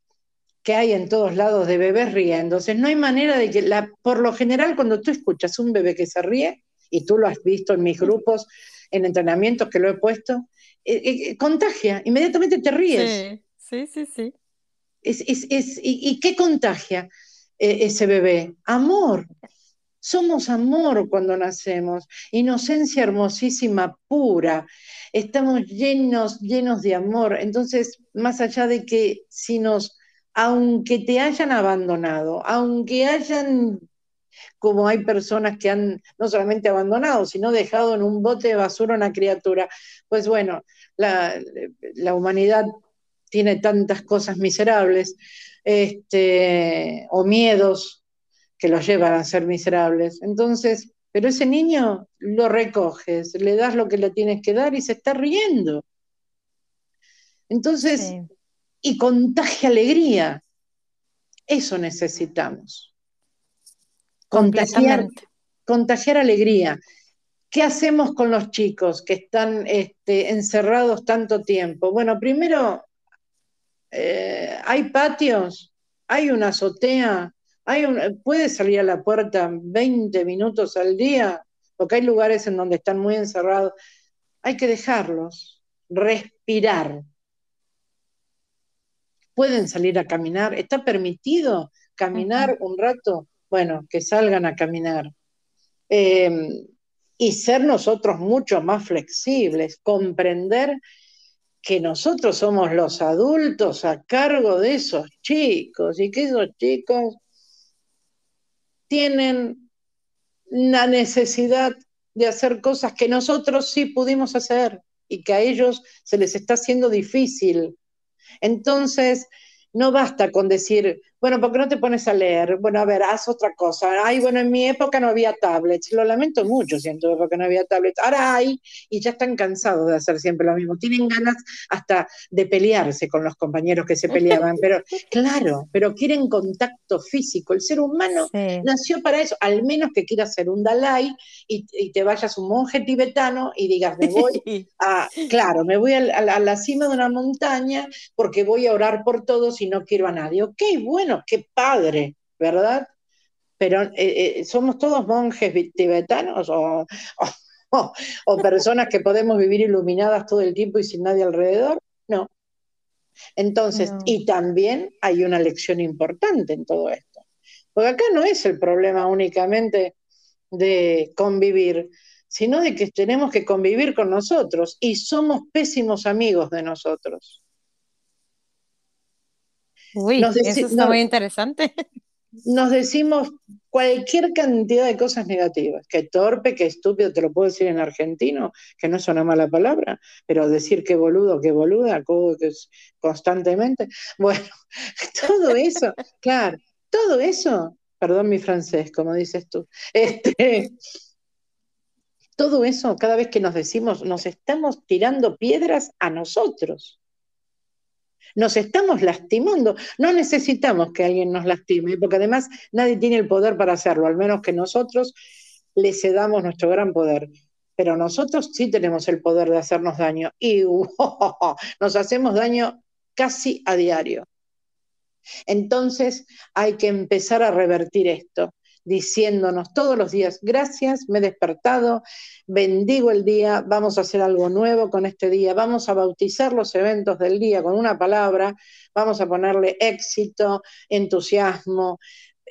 Speaker 2: que hay en todos lados de bebés riéndose. No hay manera de que, la, por lo general, cuando tú escuchas un bebé que se ríe, y tú lo has visto en mis grupos, en entrenamientos que lo he puesto, eh, eh, contagia, inmediatamente te ríes.
Speaker 1: Sí, sí, sí.
Speaker 2: y, qué contagia ese bebé? Amor. Somos amor cuando nacemos, inocencia hermosísima, pura. Estamos llenos, llenos de amor. Entonces, más allá de que si nos, aunque te hayan abandonado, aunque hayan como hay personas que han no solamente abandonado, sino dejado en un bote de basura una criatura. Pues bueno, la, humanidad tiene tantas cosas miserables este, o miedos que los llevan a ser miserables. Entonces, pero ese niño lo recoges, le das lo que le tienes que dar y se está riendo. Entonces, y contagia alegría. Eso necesitamos contagiar, contagiar alegría. ¿Qué hacemos con los chicos que están este, encerrados tanto tiempo? Bueno, primero, eh, hay patios, hay una azotea, hay un, puede salir a la puerta 20 minutos al día, porque hay lugares en donde están muy encerrados. Hay que dejarlos, respirar. Pueden salir a caminar, está permitido caminar un rato bueno, que salgan a caminar. Em, y ser nosotros mucho más flexibles, comprender que nosotros somos los adultos a cargo de esos chicos y que esos chicos tienen la necesidad de hacer cosas que nosotros sí pudimos hacer y que a ellos se les está haciendo difícil. Entonces, no basta con decir, bueno, ¿por qué no te pones a leer? Bueno, a ver, haz otra cosa. Ay, bueno, en mi época no había tablets. Lo lamento mucho, siento, porque no había tablets. Ahora hay y ya están cansados de hacer siempre lo mismo. Tienen ganas hasta de pelearse con los compañeros que se peleaban. Pero, claro, pero quieren contacto físico. El ser humano nació para eso, al menos que quieras ser un Dalai y, te vayas un monje tibetano y digas, me voy a, claro, me voy a, a la cima de una montaña porque voy a orar por todos y no quiero a nadie. Ok, bueno qué padre, ¿verdad? Pero eh, eh, somos todos monjes tibetanos o, o, personas que podemos vivir iluminadas todo el tiempo y sin nadie alrededor. No. Entonces, y también hay una lección importante en todo esto. Porque acá no es el problema únicamente de convivir, sino de que tenemos que convivir con nosotros y somos pésimos amigos de nosotros.
Speaker 1: Uy, eso está muy interesante.
Speaker 2: Nos decimos cualquier cantidad de cosas negativas, que torpe, que estúpido, te lo puedo decir en argentino, que no es una mala palabra, pero decir que boludo, que boluda, que es constantemente. Bueno, todo eso, claro, todo eso, perdón mi francés, como dices tú, este, todo eso, cada vez que nos decimos, nos estamos tirando piedras a nosotros. Nos estamos lastimando. No necesitamos que alguien nos lastime, porque además nadie tiene el poder para hacerlo, al menos que nosotros le cedamos nuestro gran poder. Pero nosotros sí tenemos el poder de hacernos daño y nos hacemos daño casi a diario. Entonces hay que empezar a revertir esto diciéndonos todos los días, gracias, me he despertado, bendigo el día, vamos a hacer algo nuevo con este día, vamos a bautizar los eventos del día con una palabra, vamos a ponerle éxito, entusiasmo,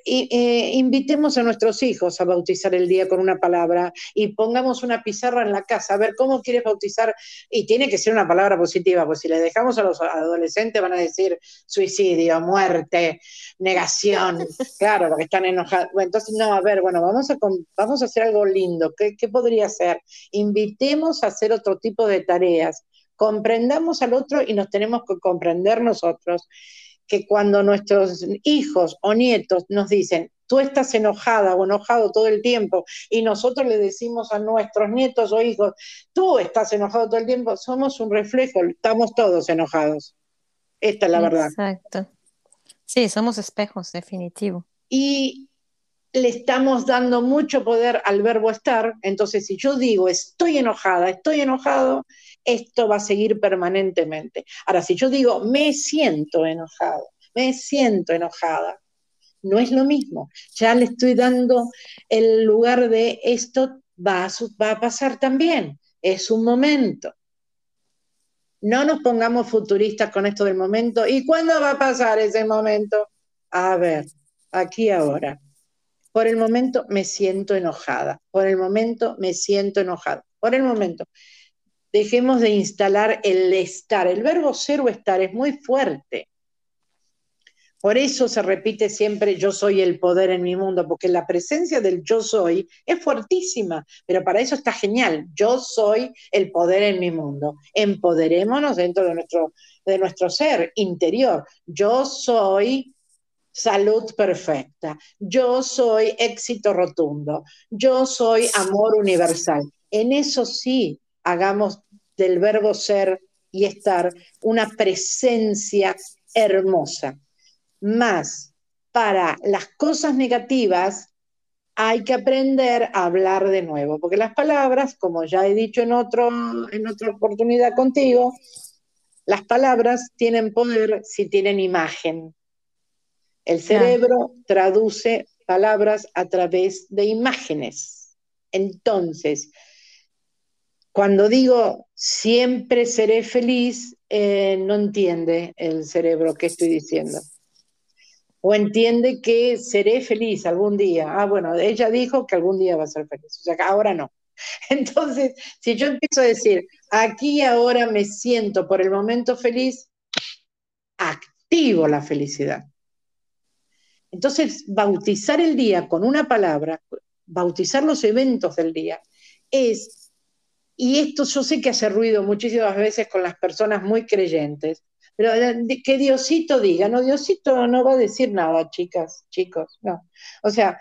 Speaker 2: y, eh, invitemos a nuestros hijos a bautizar el día con una palabra y pongamos una pizarra en la casa a ver cómo quieres bautizar y tiene que ser una palabra positiva, pues si le dejamos a los adolescentes van a decir suicidio, muerte, negación, claro, porque están enojados. entonces, no, a ver, bueno, vamos a, vamos a hacer algo lindo. ¿Qué, ¿Qué podría ser? Invitemos a hacer otro tipo de tareas. Comprendamos al otro y nos tenemos que comprender nosotros que cuando nuestros hijos o nietos nos dicen, tú estás enojada o enojado todo el tiempo, y nosotros le decimos a nuestros nietos o hijos, tú estás enojado todo el tiempo, somos un reflejo, estamos todos enojados. Esta es la verdad.
Speaker 1: Exacto. Sí, somos espejos, definitivo.
Speaker 2: Y le estamos dando mucho poder al verbo estar, entonces si yo digo estoy enojada, estoy enojado, esto va a seguir permanentemente. Ahora, si yo digo me siento enojado, me siento enojada, no es lo mismo. Ya le estoy dando el lugar de esto va va a pasar también. Es un momento. No nos pongamos futuristas con esto del momento. ¿Y cuándo va a pasar ese momento? A ver, aquí ahora. Por el momento me siento enojada. Por el momento me siento enojada. Por el momento. Dejemos de instalar el estar. El verbo ser o estar es muy fuerte. Por eso se repite siempre yo soy el poder en mi mundo, porque la presencia del yo soy es fuertísima, pero para eso está genial. Yo soy el poder en mi mundo. Empoderémonos dentro de nuestro, de nuestro ser interior. Yo soy salud perfecta. Yo soy éxito rotundo. Yo soy amor universal. En eso sí, hagamos del verbo ser y estar una presencia hermosa más para las cosas negativas hay que aprender a hablar de nuevo, porque las palabras, como ya he dicho en, otro, en otra oportunidad contigo, las palabras tienen poder si tienen imagen. El cerebro traduce palabras a través de imágenes. Entonces, cuando digo siempre seré feliz, eh, no entiende el cerebro qué estoy diciendo o entiende que seré feliz algún día. Ah, bueno, ella dijo que algún día va a ser feliz, o sea, ahora no. Entonces, si yo empiezo a decir, aquí ahora me siento por el momento feliz, activo la felicidad. Entonces, bautizar el día con una palabra, bautizar los eventos del día, es, y esto yo sé que hace ruido muchísimas veces con las personas muy creyentes, pero que Diosito diga, no, Diosito no va a decir nada, chicas, chicos, no. O sea,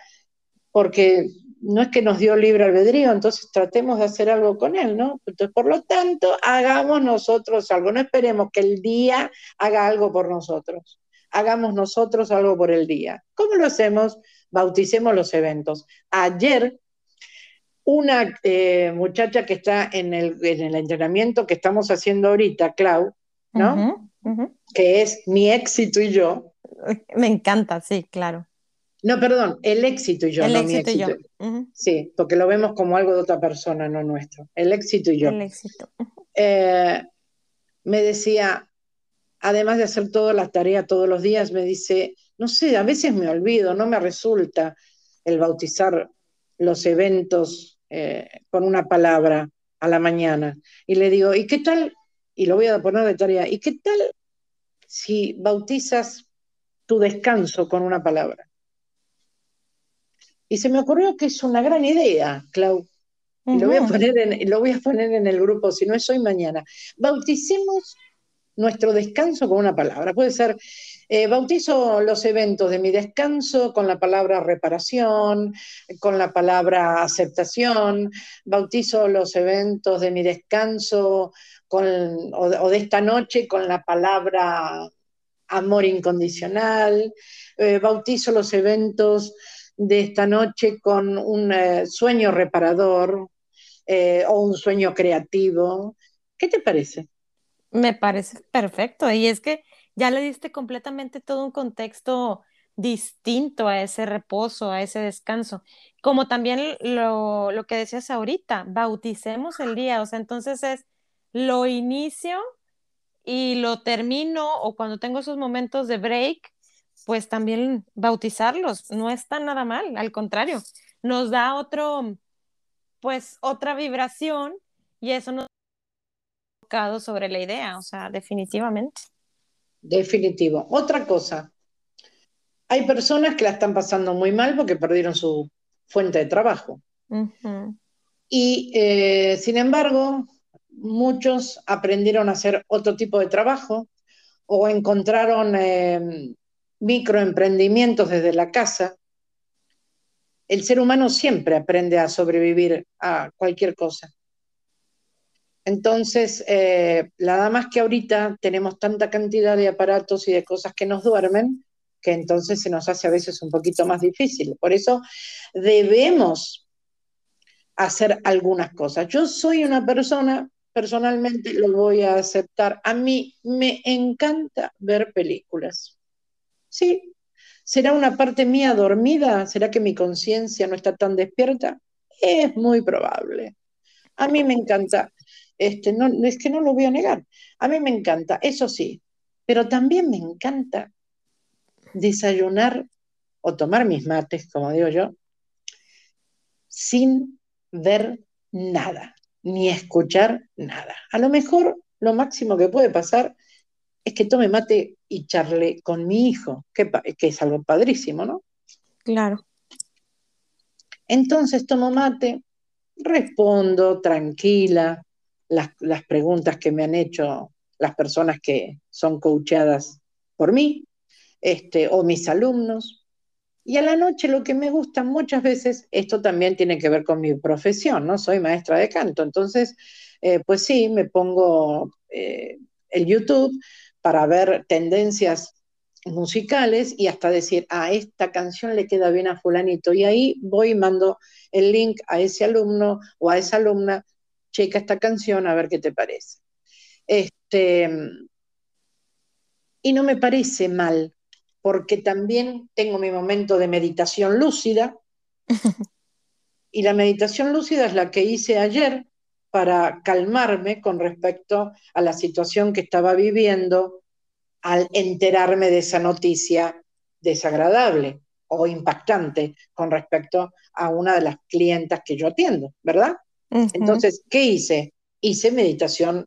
Speaker 2: porque no es que nos dio libre albedrío, entonces tratemos de hacer algo con él, ¿no? Entonces, por lo tanto, hagamos nosotros algo, no esperemos que el día haga algo por nosotros, hagamos nosotros algo por el día. ¿Cómo lo hacemos? Bauticemos los eventos. Ayer, una eh, muchacha que está en el, en el entrenamiento que estamos haciendo ahorita, Clau, ¿no? que es mi éxito y yo.
Speaker 1: Me encanta, sí, claro.
Speaker 2: No, perdón, el éxito y yo, el éxito Y yo. Sí, porque lo vemos como algo de otra persona, no nuestro. El éxito y yo.
Speaker 1: El éxito.
Speaker 2: Eh, me decía, además de hacer todas las tareas todos los días, me dice, no sé, a veces me olvido, no me resulta el bautizar los eventos eh, con una palabra a la mañana. Y le digo, ¿y qué tal y lo voy a poner de tarea. ¿Y qué tal si bautizas tu descanso con una palabra? Y se me ocurrió que es una gran idea, Clau. Y lo, voy a poner en, lo voy a poner en el grupo, si no es hoy, mañana. Bauticemos nuestro descanso con una palabra. Puede ser, eh, bautizo los eventos de mi descanso con la palabra reparación, con la palabra aceptación, bautizo los eventos de mi descanso o, de esta noche con la palabra amor incondicional, eh, bautizo los eventos de esta noche con un eh, sueño reparador o un sueño creativo. ¿Qué te parece?
Speaker 1: Me parece perfecto y es que ya le diste completamente todo un contexto distinto a ese reposo, a ese descanso. Como también lo, lo que decías ahorita, bauticemos el día, o sea, entonces es lo inicio y lo termino o cuando tengo esos momentos de break, pues también bautizarlos. No está nada mal, al contrario, nos da otro, pues otra vibración y eso nos sobre la idea, o sea, definitivamente.
Speaker 2: Definitivo. Otra cosa, hay personas que la están pasando muy mal porque perdieron su fuente de trabajo. Y eh, sin embargo, muchos aprendieron a hacer otro tipo de trabajo o encontraron eh, microemprendimientos desde la casa. El ser humano siempre aprende a sobrevivir a cualquier cosa. Entonces, eh, nada más que ahorita tenemos tanta cantidad de aparatos y de cosas que nos duermen, que entonces se nos hace a veces un poquito más difícil. Por eso debemos hacer algunas cosas. Yo soy una persona personalmente lo voy a aceptar. A mí me encanta ver películas. Sí, ¿será una parte mía dormida? ¿Será que mi conciencia no está tan despierta? Es muy probable. A mí me encanta, este, no, es que no lo voy a negar, a mí me encanta, eso sí, pero también me encanta desayunar o tomar mis mates, como digo yo, sin ver nada, ni escuchar nada. A lo mejor lo máximo que puede pasar es que tome mate y charle con mi hijo, que, que es algo padrísimo, ¿no?
Speaker 1: Claro.
Speaker 2: Entonces tomo mate, respondo tranquila las, preguntas que me han hecho las personas que son coacheadas por mí, este, o mis alumnos. Y a la noche lo que me gusta muchas veces, esto también tiene que ver con mi profesión, ¿no? Soy maestra de canto, entonces, eh, pues sí, me pongo eh, el YouTube para ver tendencias musicales y hasta decir, ah, esta canción le queda bien a fulanito. Y ahí voy y mando el link a ese alumno o a esa alumna, checa esta canción a ver qué te parece. Este, y no me parece mal, porque también tengo mi momento de meditación lúcida. y la meditación lúcida es la que hice ayer para calmarme con respecto a la situación que estaba viviendo al enterarme de esa noticia desagradable o impactante con respecto a una de las clientas que yo atiendo, ¿verdad? Entonces, ¿qué hice? Hice meditación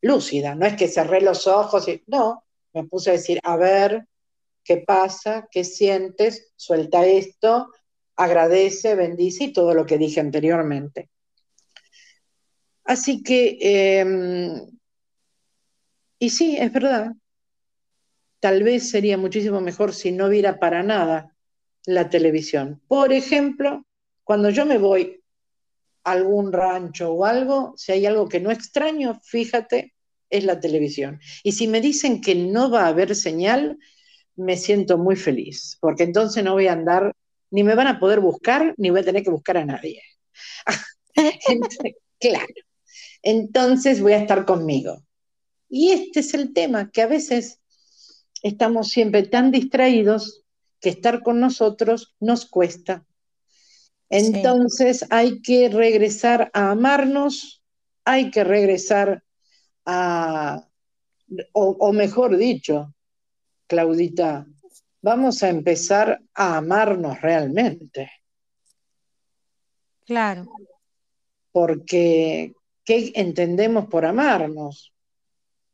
Speaker 2: lúcida, no es que cerré los ojos y no, me puse a decir, a ver, ¿qué pasa? ¿Qué sientes? Suelta esto, agradece, bendice y todo lo que dije anteriormente. Así que, em, y sí, es verdad, tal vez sería muchísimo mejor si no viera para nada la televisión. Por ejemplo, cuando yo me voy algún rancho o algo, si hay algo que no extraño, fíjate, es la televisión. Y si me dicen que no va a haber señal, me siento muy feliz, porque entonces no voy a andar, ni me van a poder buscar, ni voy a tener que buscar a nadie. claro. Entonces voy a estar conmigo. Y este es el tema, que a veces estamos siempre tan distraídos que estar con nosotros nos cuesta. Entonces hay que regresar a amarnos, hay que regresar a, o, mejor dicho, Claudita, vamos a empezar a amarnos realmente.
Speaker 1: Claro.
Speaker 2: Porque, ¿qué entendemos por amarnos?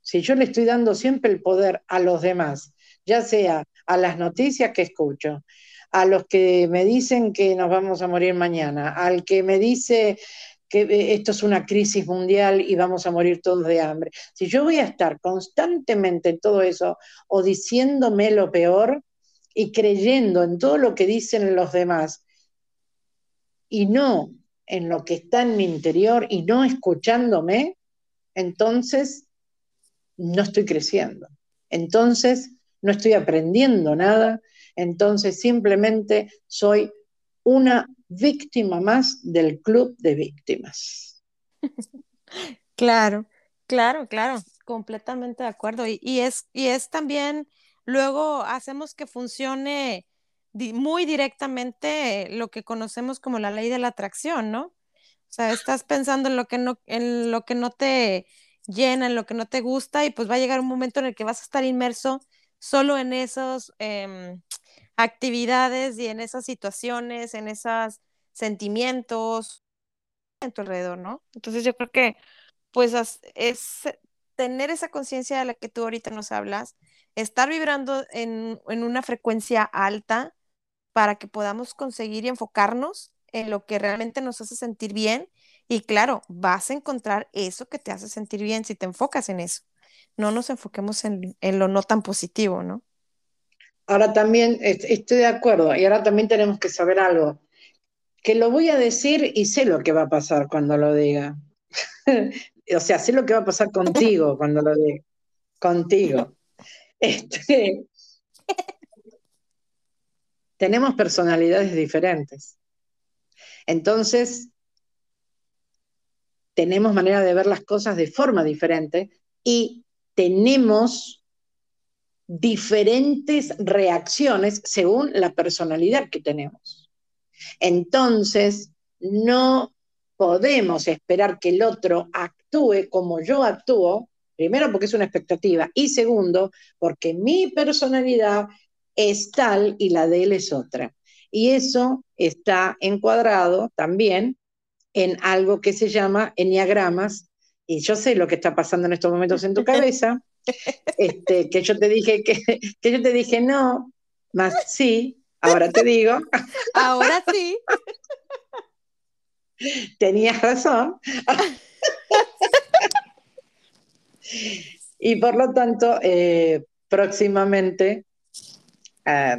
Speaker 2: Si yo le estoy dando siempre el poder a los demás, ya sea a las noticias que escucho, a los que me dicen que nos vamos a morir mañana, al que me dice que eh, esto es una crisis mundial y vamos a morir todos de hambre. Si yo voy a estar constantemente en todo eso o diciéndome lo peor y creyendo en todo lo que dicen los demás y no en lo que está en mi interior y no escuchándome, entonces no estoy creciendo. Entonces, no estoy aprendiendo nada. Entonces, simplemente soy una víctima más del club de víctimas.
Speaker 1: Claro, claro, claro, completamente de acuerdo. Y, es, y es también, luego hacemos que funcione muy directamente lo que conocemos como la ley de la atracción, ¿no? O sea, estás pensando en lo que no, en lo que no te llena, en lo que no te gusta, y pues va a llegar un momento en el que vas a estar inmerso solo en esas em, actividades y en esas situaciones, en esos sentimientos en tu alrededor, ¿no? Entonces yo creo que pues es tener esa conciencia de la que tú ahorita nos hablas, estar vibrando en, en una frecuencia alta para que podamos conseguir y enfocarnos en lo que realmente nos hace sentir bien y claro, vas a encontrar eso que te hace sentir bien si te enfocas en eso. No nos enfoquemos en, lo no tan positivo, ¿no?
Speaker 2: Ahora también estoy de acuerdo y ahora también tenemos que saber algo, que lo voy a decir y sé lo que va a pasar cuando lo diga. o sea, sé lo que va a pasar contigo cuando lo diga. Contigo. Este, tenemos personalidades diferentes. Entonces, tenemos manera de ver las cosas de forma diferente y tenemos diferentes reacciones según la personalidad que tenemos. Entonces, no podemos esperar que el otro actúe como yo actúo, primero porque es una expectativa y segundo porque mi personalidad es tal y la de él es otra. Y eso está encuadrado también en algo que se llama enneagramas, y yo sé lo que está pasando en estos momentos en tu cabeza, este, que yo te dije que, que yo te dije no, más sí, ahora te digo.
Speaker 1: Ahora sí.
Speaker 2: Tenías razón. y por lo tanto, eh, próximamente eh,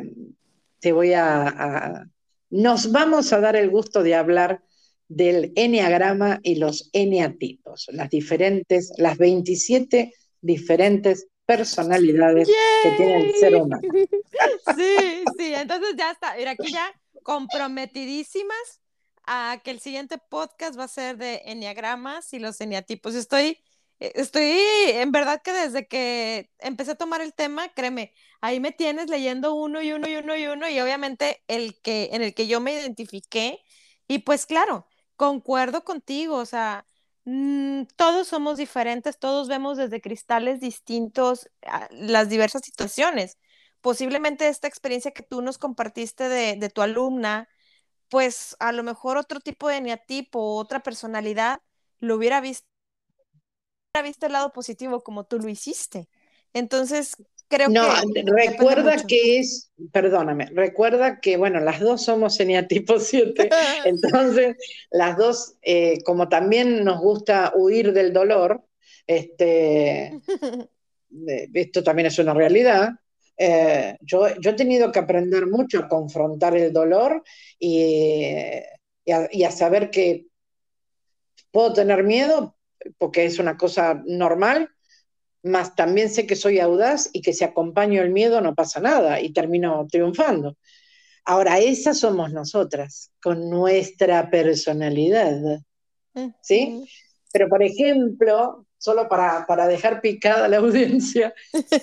Speaker 2: te voy a, Nos vamos a dar el gusto de hablar del enneagrama y los eneatipos, las diferentes, las 27 diferentes personalidades que tiene el ser humano.
Speaker 1: Sí, sí, entonces ya está. Mira, aquí ya comprometidísimas a que el siguiente podcast va a ser de enneagramas y los eneatipos. Estoy, estoy, en verdad que desde que empecé a tomar el tema, créeme, ahí me tienes leyendo uno y uno y uno y uno y obviamente el que, en el que yo me identifiqué y pues claro, concuerdo contigo, o sea, mm, todos somos diferentes, todos vemos desde cristales distintos las diversas situaciones. Posiblemente esta experiencia que tú nos compartiste de, tu alumna, pues a lo mejor otro tipo de neatipo, otra personalidad, lo hubiera visto, hubiera visto el lado positivo como tú lo hiciste. Entonces, creo
Speaker 2: no, que... recuerda que es, perdóname, recuerda que, bueno, las dos somos eneatipo 7, entonces las dos, eh, como también nos gusta huir del dolor, este, esto también es una realidad, eh, yo, he tenido que aprender mucho a confrontar el dolor y, a, saber que puedo tener miedo porque es una cosa normal, más también sé que soy audaz y que si acompaño el miedo no pasa nada y termino triunfando. Ahora, esas somos nosotras, con nuestra personalidad. ¿Sí? Pero, por ejemplo, solo para, dejar picada la audiencia,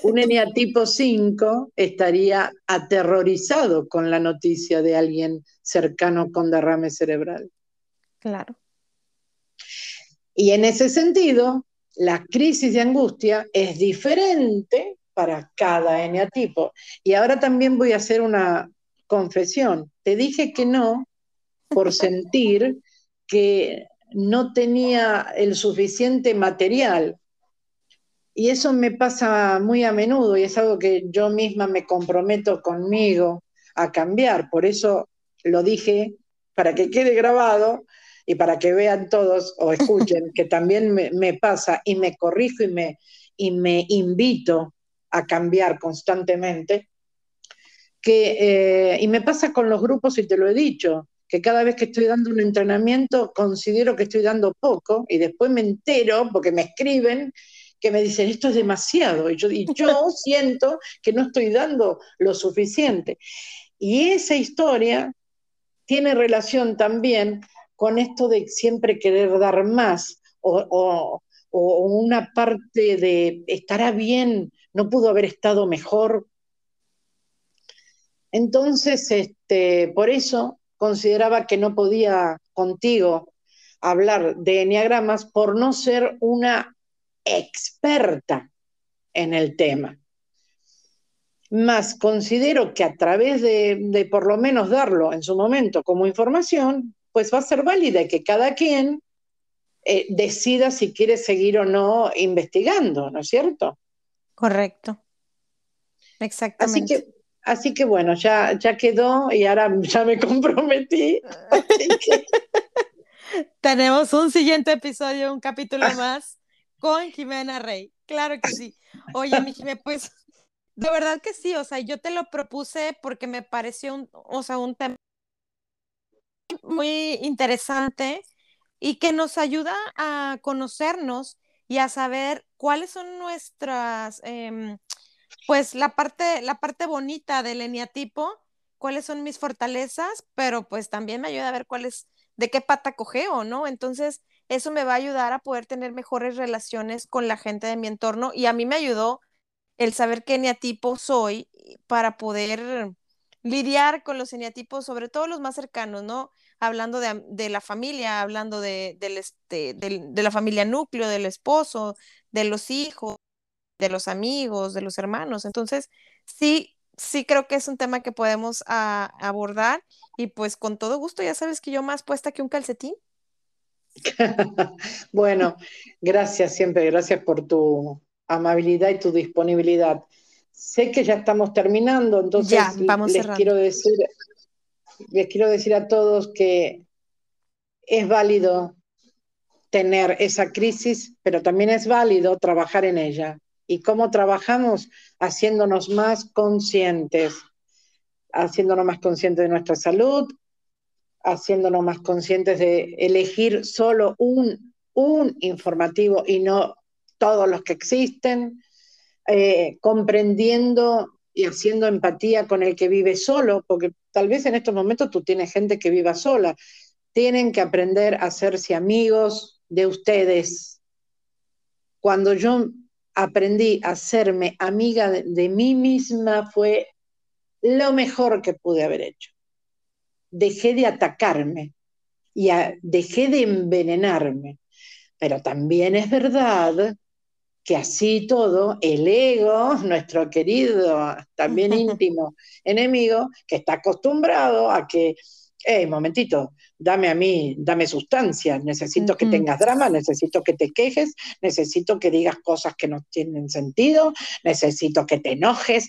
Speaker 2: un eneatipo 5 estaría aterrorizado con la noticia de alguien cercano con derrame cerebral.
Speaker 1: Claro.
Speaker 2: Y en ese sentido, la crisis de angustia es diferente para cada eneatipo. Y ahora también voy a hacer una confesión. Te dije que no por sentir que no tenía el suficiente material. Y eso me pasa muy a menudo y es algo que yo misma me comprometo conmigo a cambiar. Por eso lo dije para que quede grabado y para que vean todos o escuchen que también me, pasa y me corrijo y me, y me invito a cambiar constantemente. Que, eh, y me pasa con los grupos y te lo he dicho, que cada vez que estoy dando un entrenamiento considero que estoy dando poco y después me entero porque me escriben que me dicen esto es demasiado y yo, y yo siento que no estoy dando lo suficiente. Y esa historia tiene relación también con esto de siempre querer dar más o, o una parte de estará bien, no pudo haber estado mejor. Entonces, este, por eso consideraba que no podía contigo hablar de enneagramas por no ser una experta en el tema. Más considero que a través de, por lo menos darlo en su momento como información, pues va a ser válida y que cada quien eh, decida si quiere seguir o no investigando, ¿no es cierto?
Speaker 1: Correcto. Exactamente.
Speaker 2: Así que Así que bueno, ya, ya quedó y ahora ya me comprometí.
Speaker 1: Tenemos un siguiente episodio, un capítulo más con Jimena Rey. Claro que sí. Oye, mi Jimena, pues de verdad que sí, o sea, yo te lo propuse porque me pareció un, o sea, un tema muy interesante y que nos ayuda a conocernos y a saber cuáles son nuestras, em, pues la parte, la parte bonita del eneatipo, cuáles son mis fortalezas, pero pues también me ayuda a ver cuáles, de qué pata cogeo, ¿no? Entonces, eso me va a ayudar a poder tener mejores relaciones con la gente de mi entorno y a mí me ayudó el saber qué eneatipo soy para poder lidiar con los eneatipos, sobre todo los más cercanos, ¿no? Hablando de, la familia, hablando de, este, de la familia núcleo, del esposo, de los hijos, de los amigos, de los hermanos. Entonces, sí, sí creo que es un tema que podemos abordar y pues con todo gusto, ya sabes que yo más puesta que un calcetín.
Speaker 2: bueno, gracias siempre, gracias por tu amabilidad y tu disponibilidad. Sé que ya estamos terminando, entonces les quiero decir, les quiero decir a todos que es válido tener esa crisis, pero también es válido trabajar en ella. ¿Y cómo trabajamos? Haciéndonos más conscientes, haciéndonos más conscientes de nuestra salud, haciéndonos más conscientes de elegir solo un, un informativo y no todos los que existen, eh, comprendiendo y haciendo empatía con el que vive solo, porque tal vez en estos momentos tú tienes gente que viva sola. Tienen que aprender a hacerse amigos de ustedes. Cuando yo aprendí a hacerme amiga de, mí misma fue lo mejor que pude haber hecho. Dejé de atacarme y dejé de envenenarme. Pero también es verdad que así todo, el ego, nuestro querido, también íntimo enemigo, que está acostumbrado a que, hey, momentito, dame a mí, dame sustancia, necesito que tengas drama, necesito que te quejes, necesito que digas cosas que no tienen sentido, necesito que te enojes,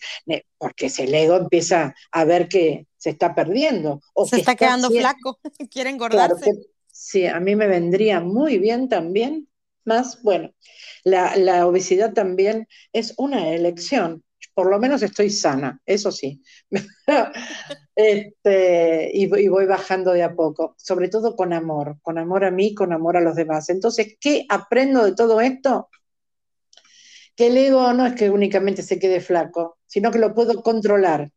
Speaker 2: porque si el ego empieza a ver que se está perdiendo.
Speaker 1: O se está, quedando flaco, quiere engordarse.
Speaker 2: sí, a mí me vendría muy bien también, más, bueno, la, la obesidad también es una elección, por lo menos estoy sana, eso sí. Este, y, voy bajando de a poco, sobre todo con amor, con amor a mí, con amor a los demás. Entonces, ¿qué aprendo de todo esto? Que el ego no es que únicamente se quede flaco, sino que lo puedo controlar.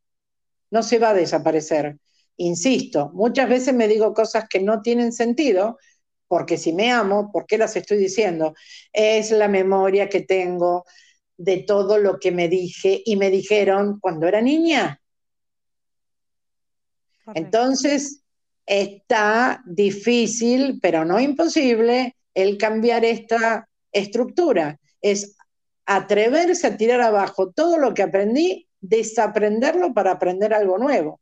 Speaker 2: No se va a desaparecer. Insisto, muchas veces me digo cosas que no tienen sentido, porque si me amo, ¿por qué las estoy diciendo? Es la memoria que tengo de todo lo que me dije y me dijeron cuando era niña. Entonces, está difícil, pero no imposible, el cambiar esta estructura. Es atreverse a tirar abajo todo lo que aprendí, desaprenderlo para aprender algo nuevo.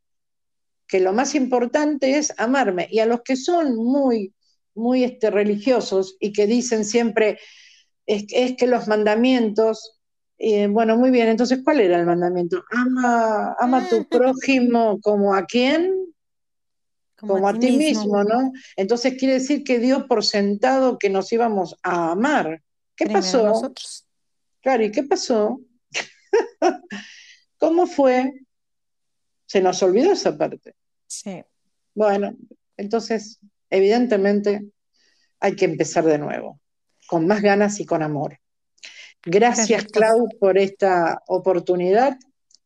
Speaker 2: Que lo más importante es amarme. Y a los que son muy, muy este, religiosos y que dicen siempre, es, que los mandamientos eh, bueno, muy bien. Entonces, ¿cuál era el mandamiento? Ama, ama a tu prójimo como a quién? Como, a, ti mismo. ¿no? Entonces quiere decir que dio por sentado que nos íbamos a amar. ¿Qué pasó? Nosotros. Claro, ¿y qué pasó? ¿Cómo fue? Se nos olvidó esa parte.
Speaker 1: Sí.
Speaker 2: Bueno, entonces, evidentemente, hay que empezar de nuevo, con más ganas y con amor. Gracias, Clau, por esta oportunidad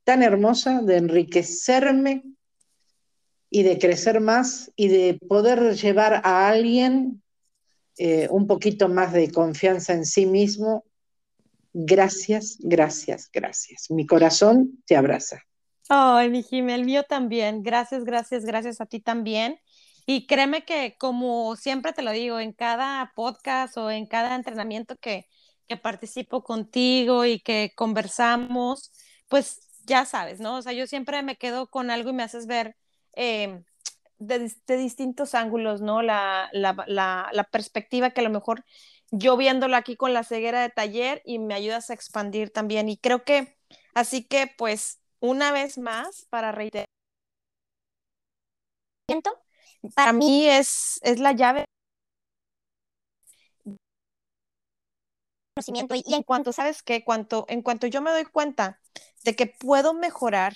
Speaker 2: tan hermosa de enriquecerme y de crecer más y de poder llevar a alguien eh, un poquito más de confianza en sí mismo. Gracias, gracias, gracias. Mi corazón te abraza.
Speaker 1: Ay, mi Jimmy, el mío también. Gracias, gracias, gracias a ti también. Y créeme que como siempre te lo digo, en cada podcast o en cada entrenamiento que, que participo contigo y que conversamos, pues ya sabes, ¿no? O sea, yo siempre me quedo con algo y me haces ver em, de, distintos ángulos, ¿no? La, la, perspectiva que a lo mejor yo viéndolo aquí con la ceguera de taller y me ayudas a expandir también. Y creo que, así que, pues, una vez más, para reiterar, para mí es, es la llave y, en cuanto, ¿sabes qué? Cuanto, en cuanto yo me doy cuenta de que puedo mejorar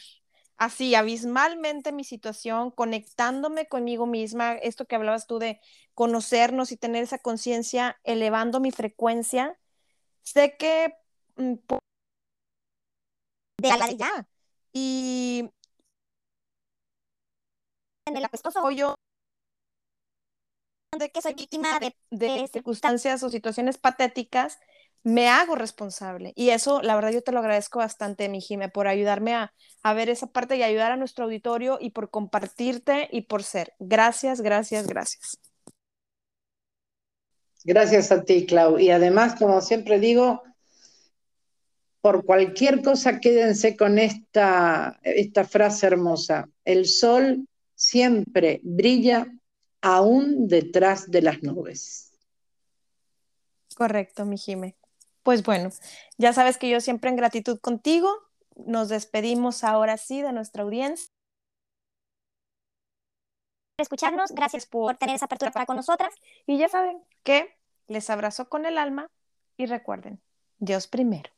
Speaker 1: así abismalmente mi situación, conectándome conmigo misma, esto que hablabas tú de conocernos y tener esa conciencia, elevando mi frecuencia, sé que mm, de la ya. Y en el apestoso yo de que soy víctima de, de circunstancias o situaciones patéticas, me hago responsable. Y eso, la verdad, yo te lo agradezco bastante, mi Jime, por ayudarme a, a, ver esa parte y ayudar a nuestro auditorio y por compartirte y por ser. Gracias, gracias, gracias.
Speaker 2: Gracias a ti, Clau. Y además, como siempre digo, por cualquier cosa quédense con esta, esta frase hermosa. El sol siempre brilla aún detrás de las nubes.
Speaker 1: Correcto, mi Jime. Pues bueno, ya sabes que yo siempre en gratitud contigo. Nos despedimos ahora sí de nuestra audiencia.
Speaker 3: escucharnos, gracias por tener esa apertura para con nosotras.
Speaker 1: Y ya saben que les abrazo con el alma y recuerden, Dios primero.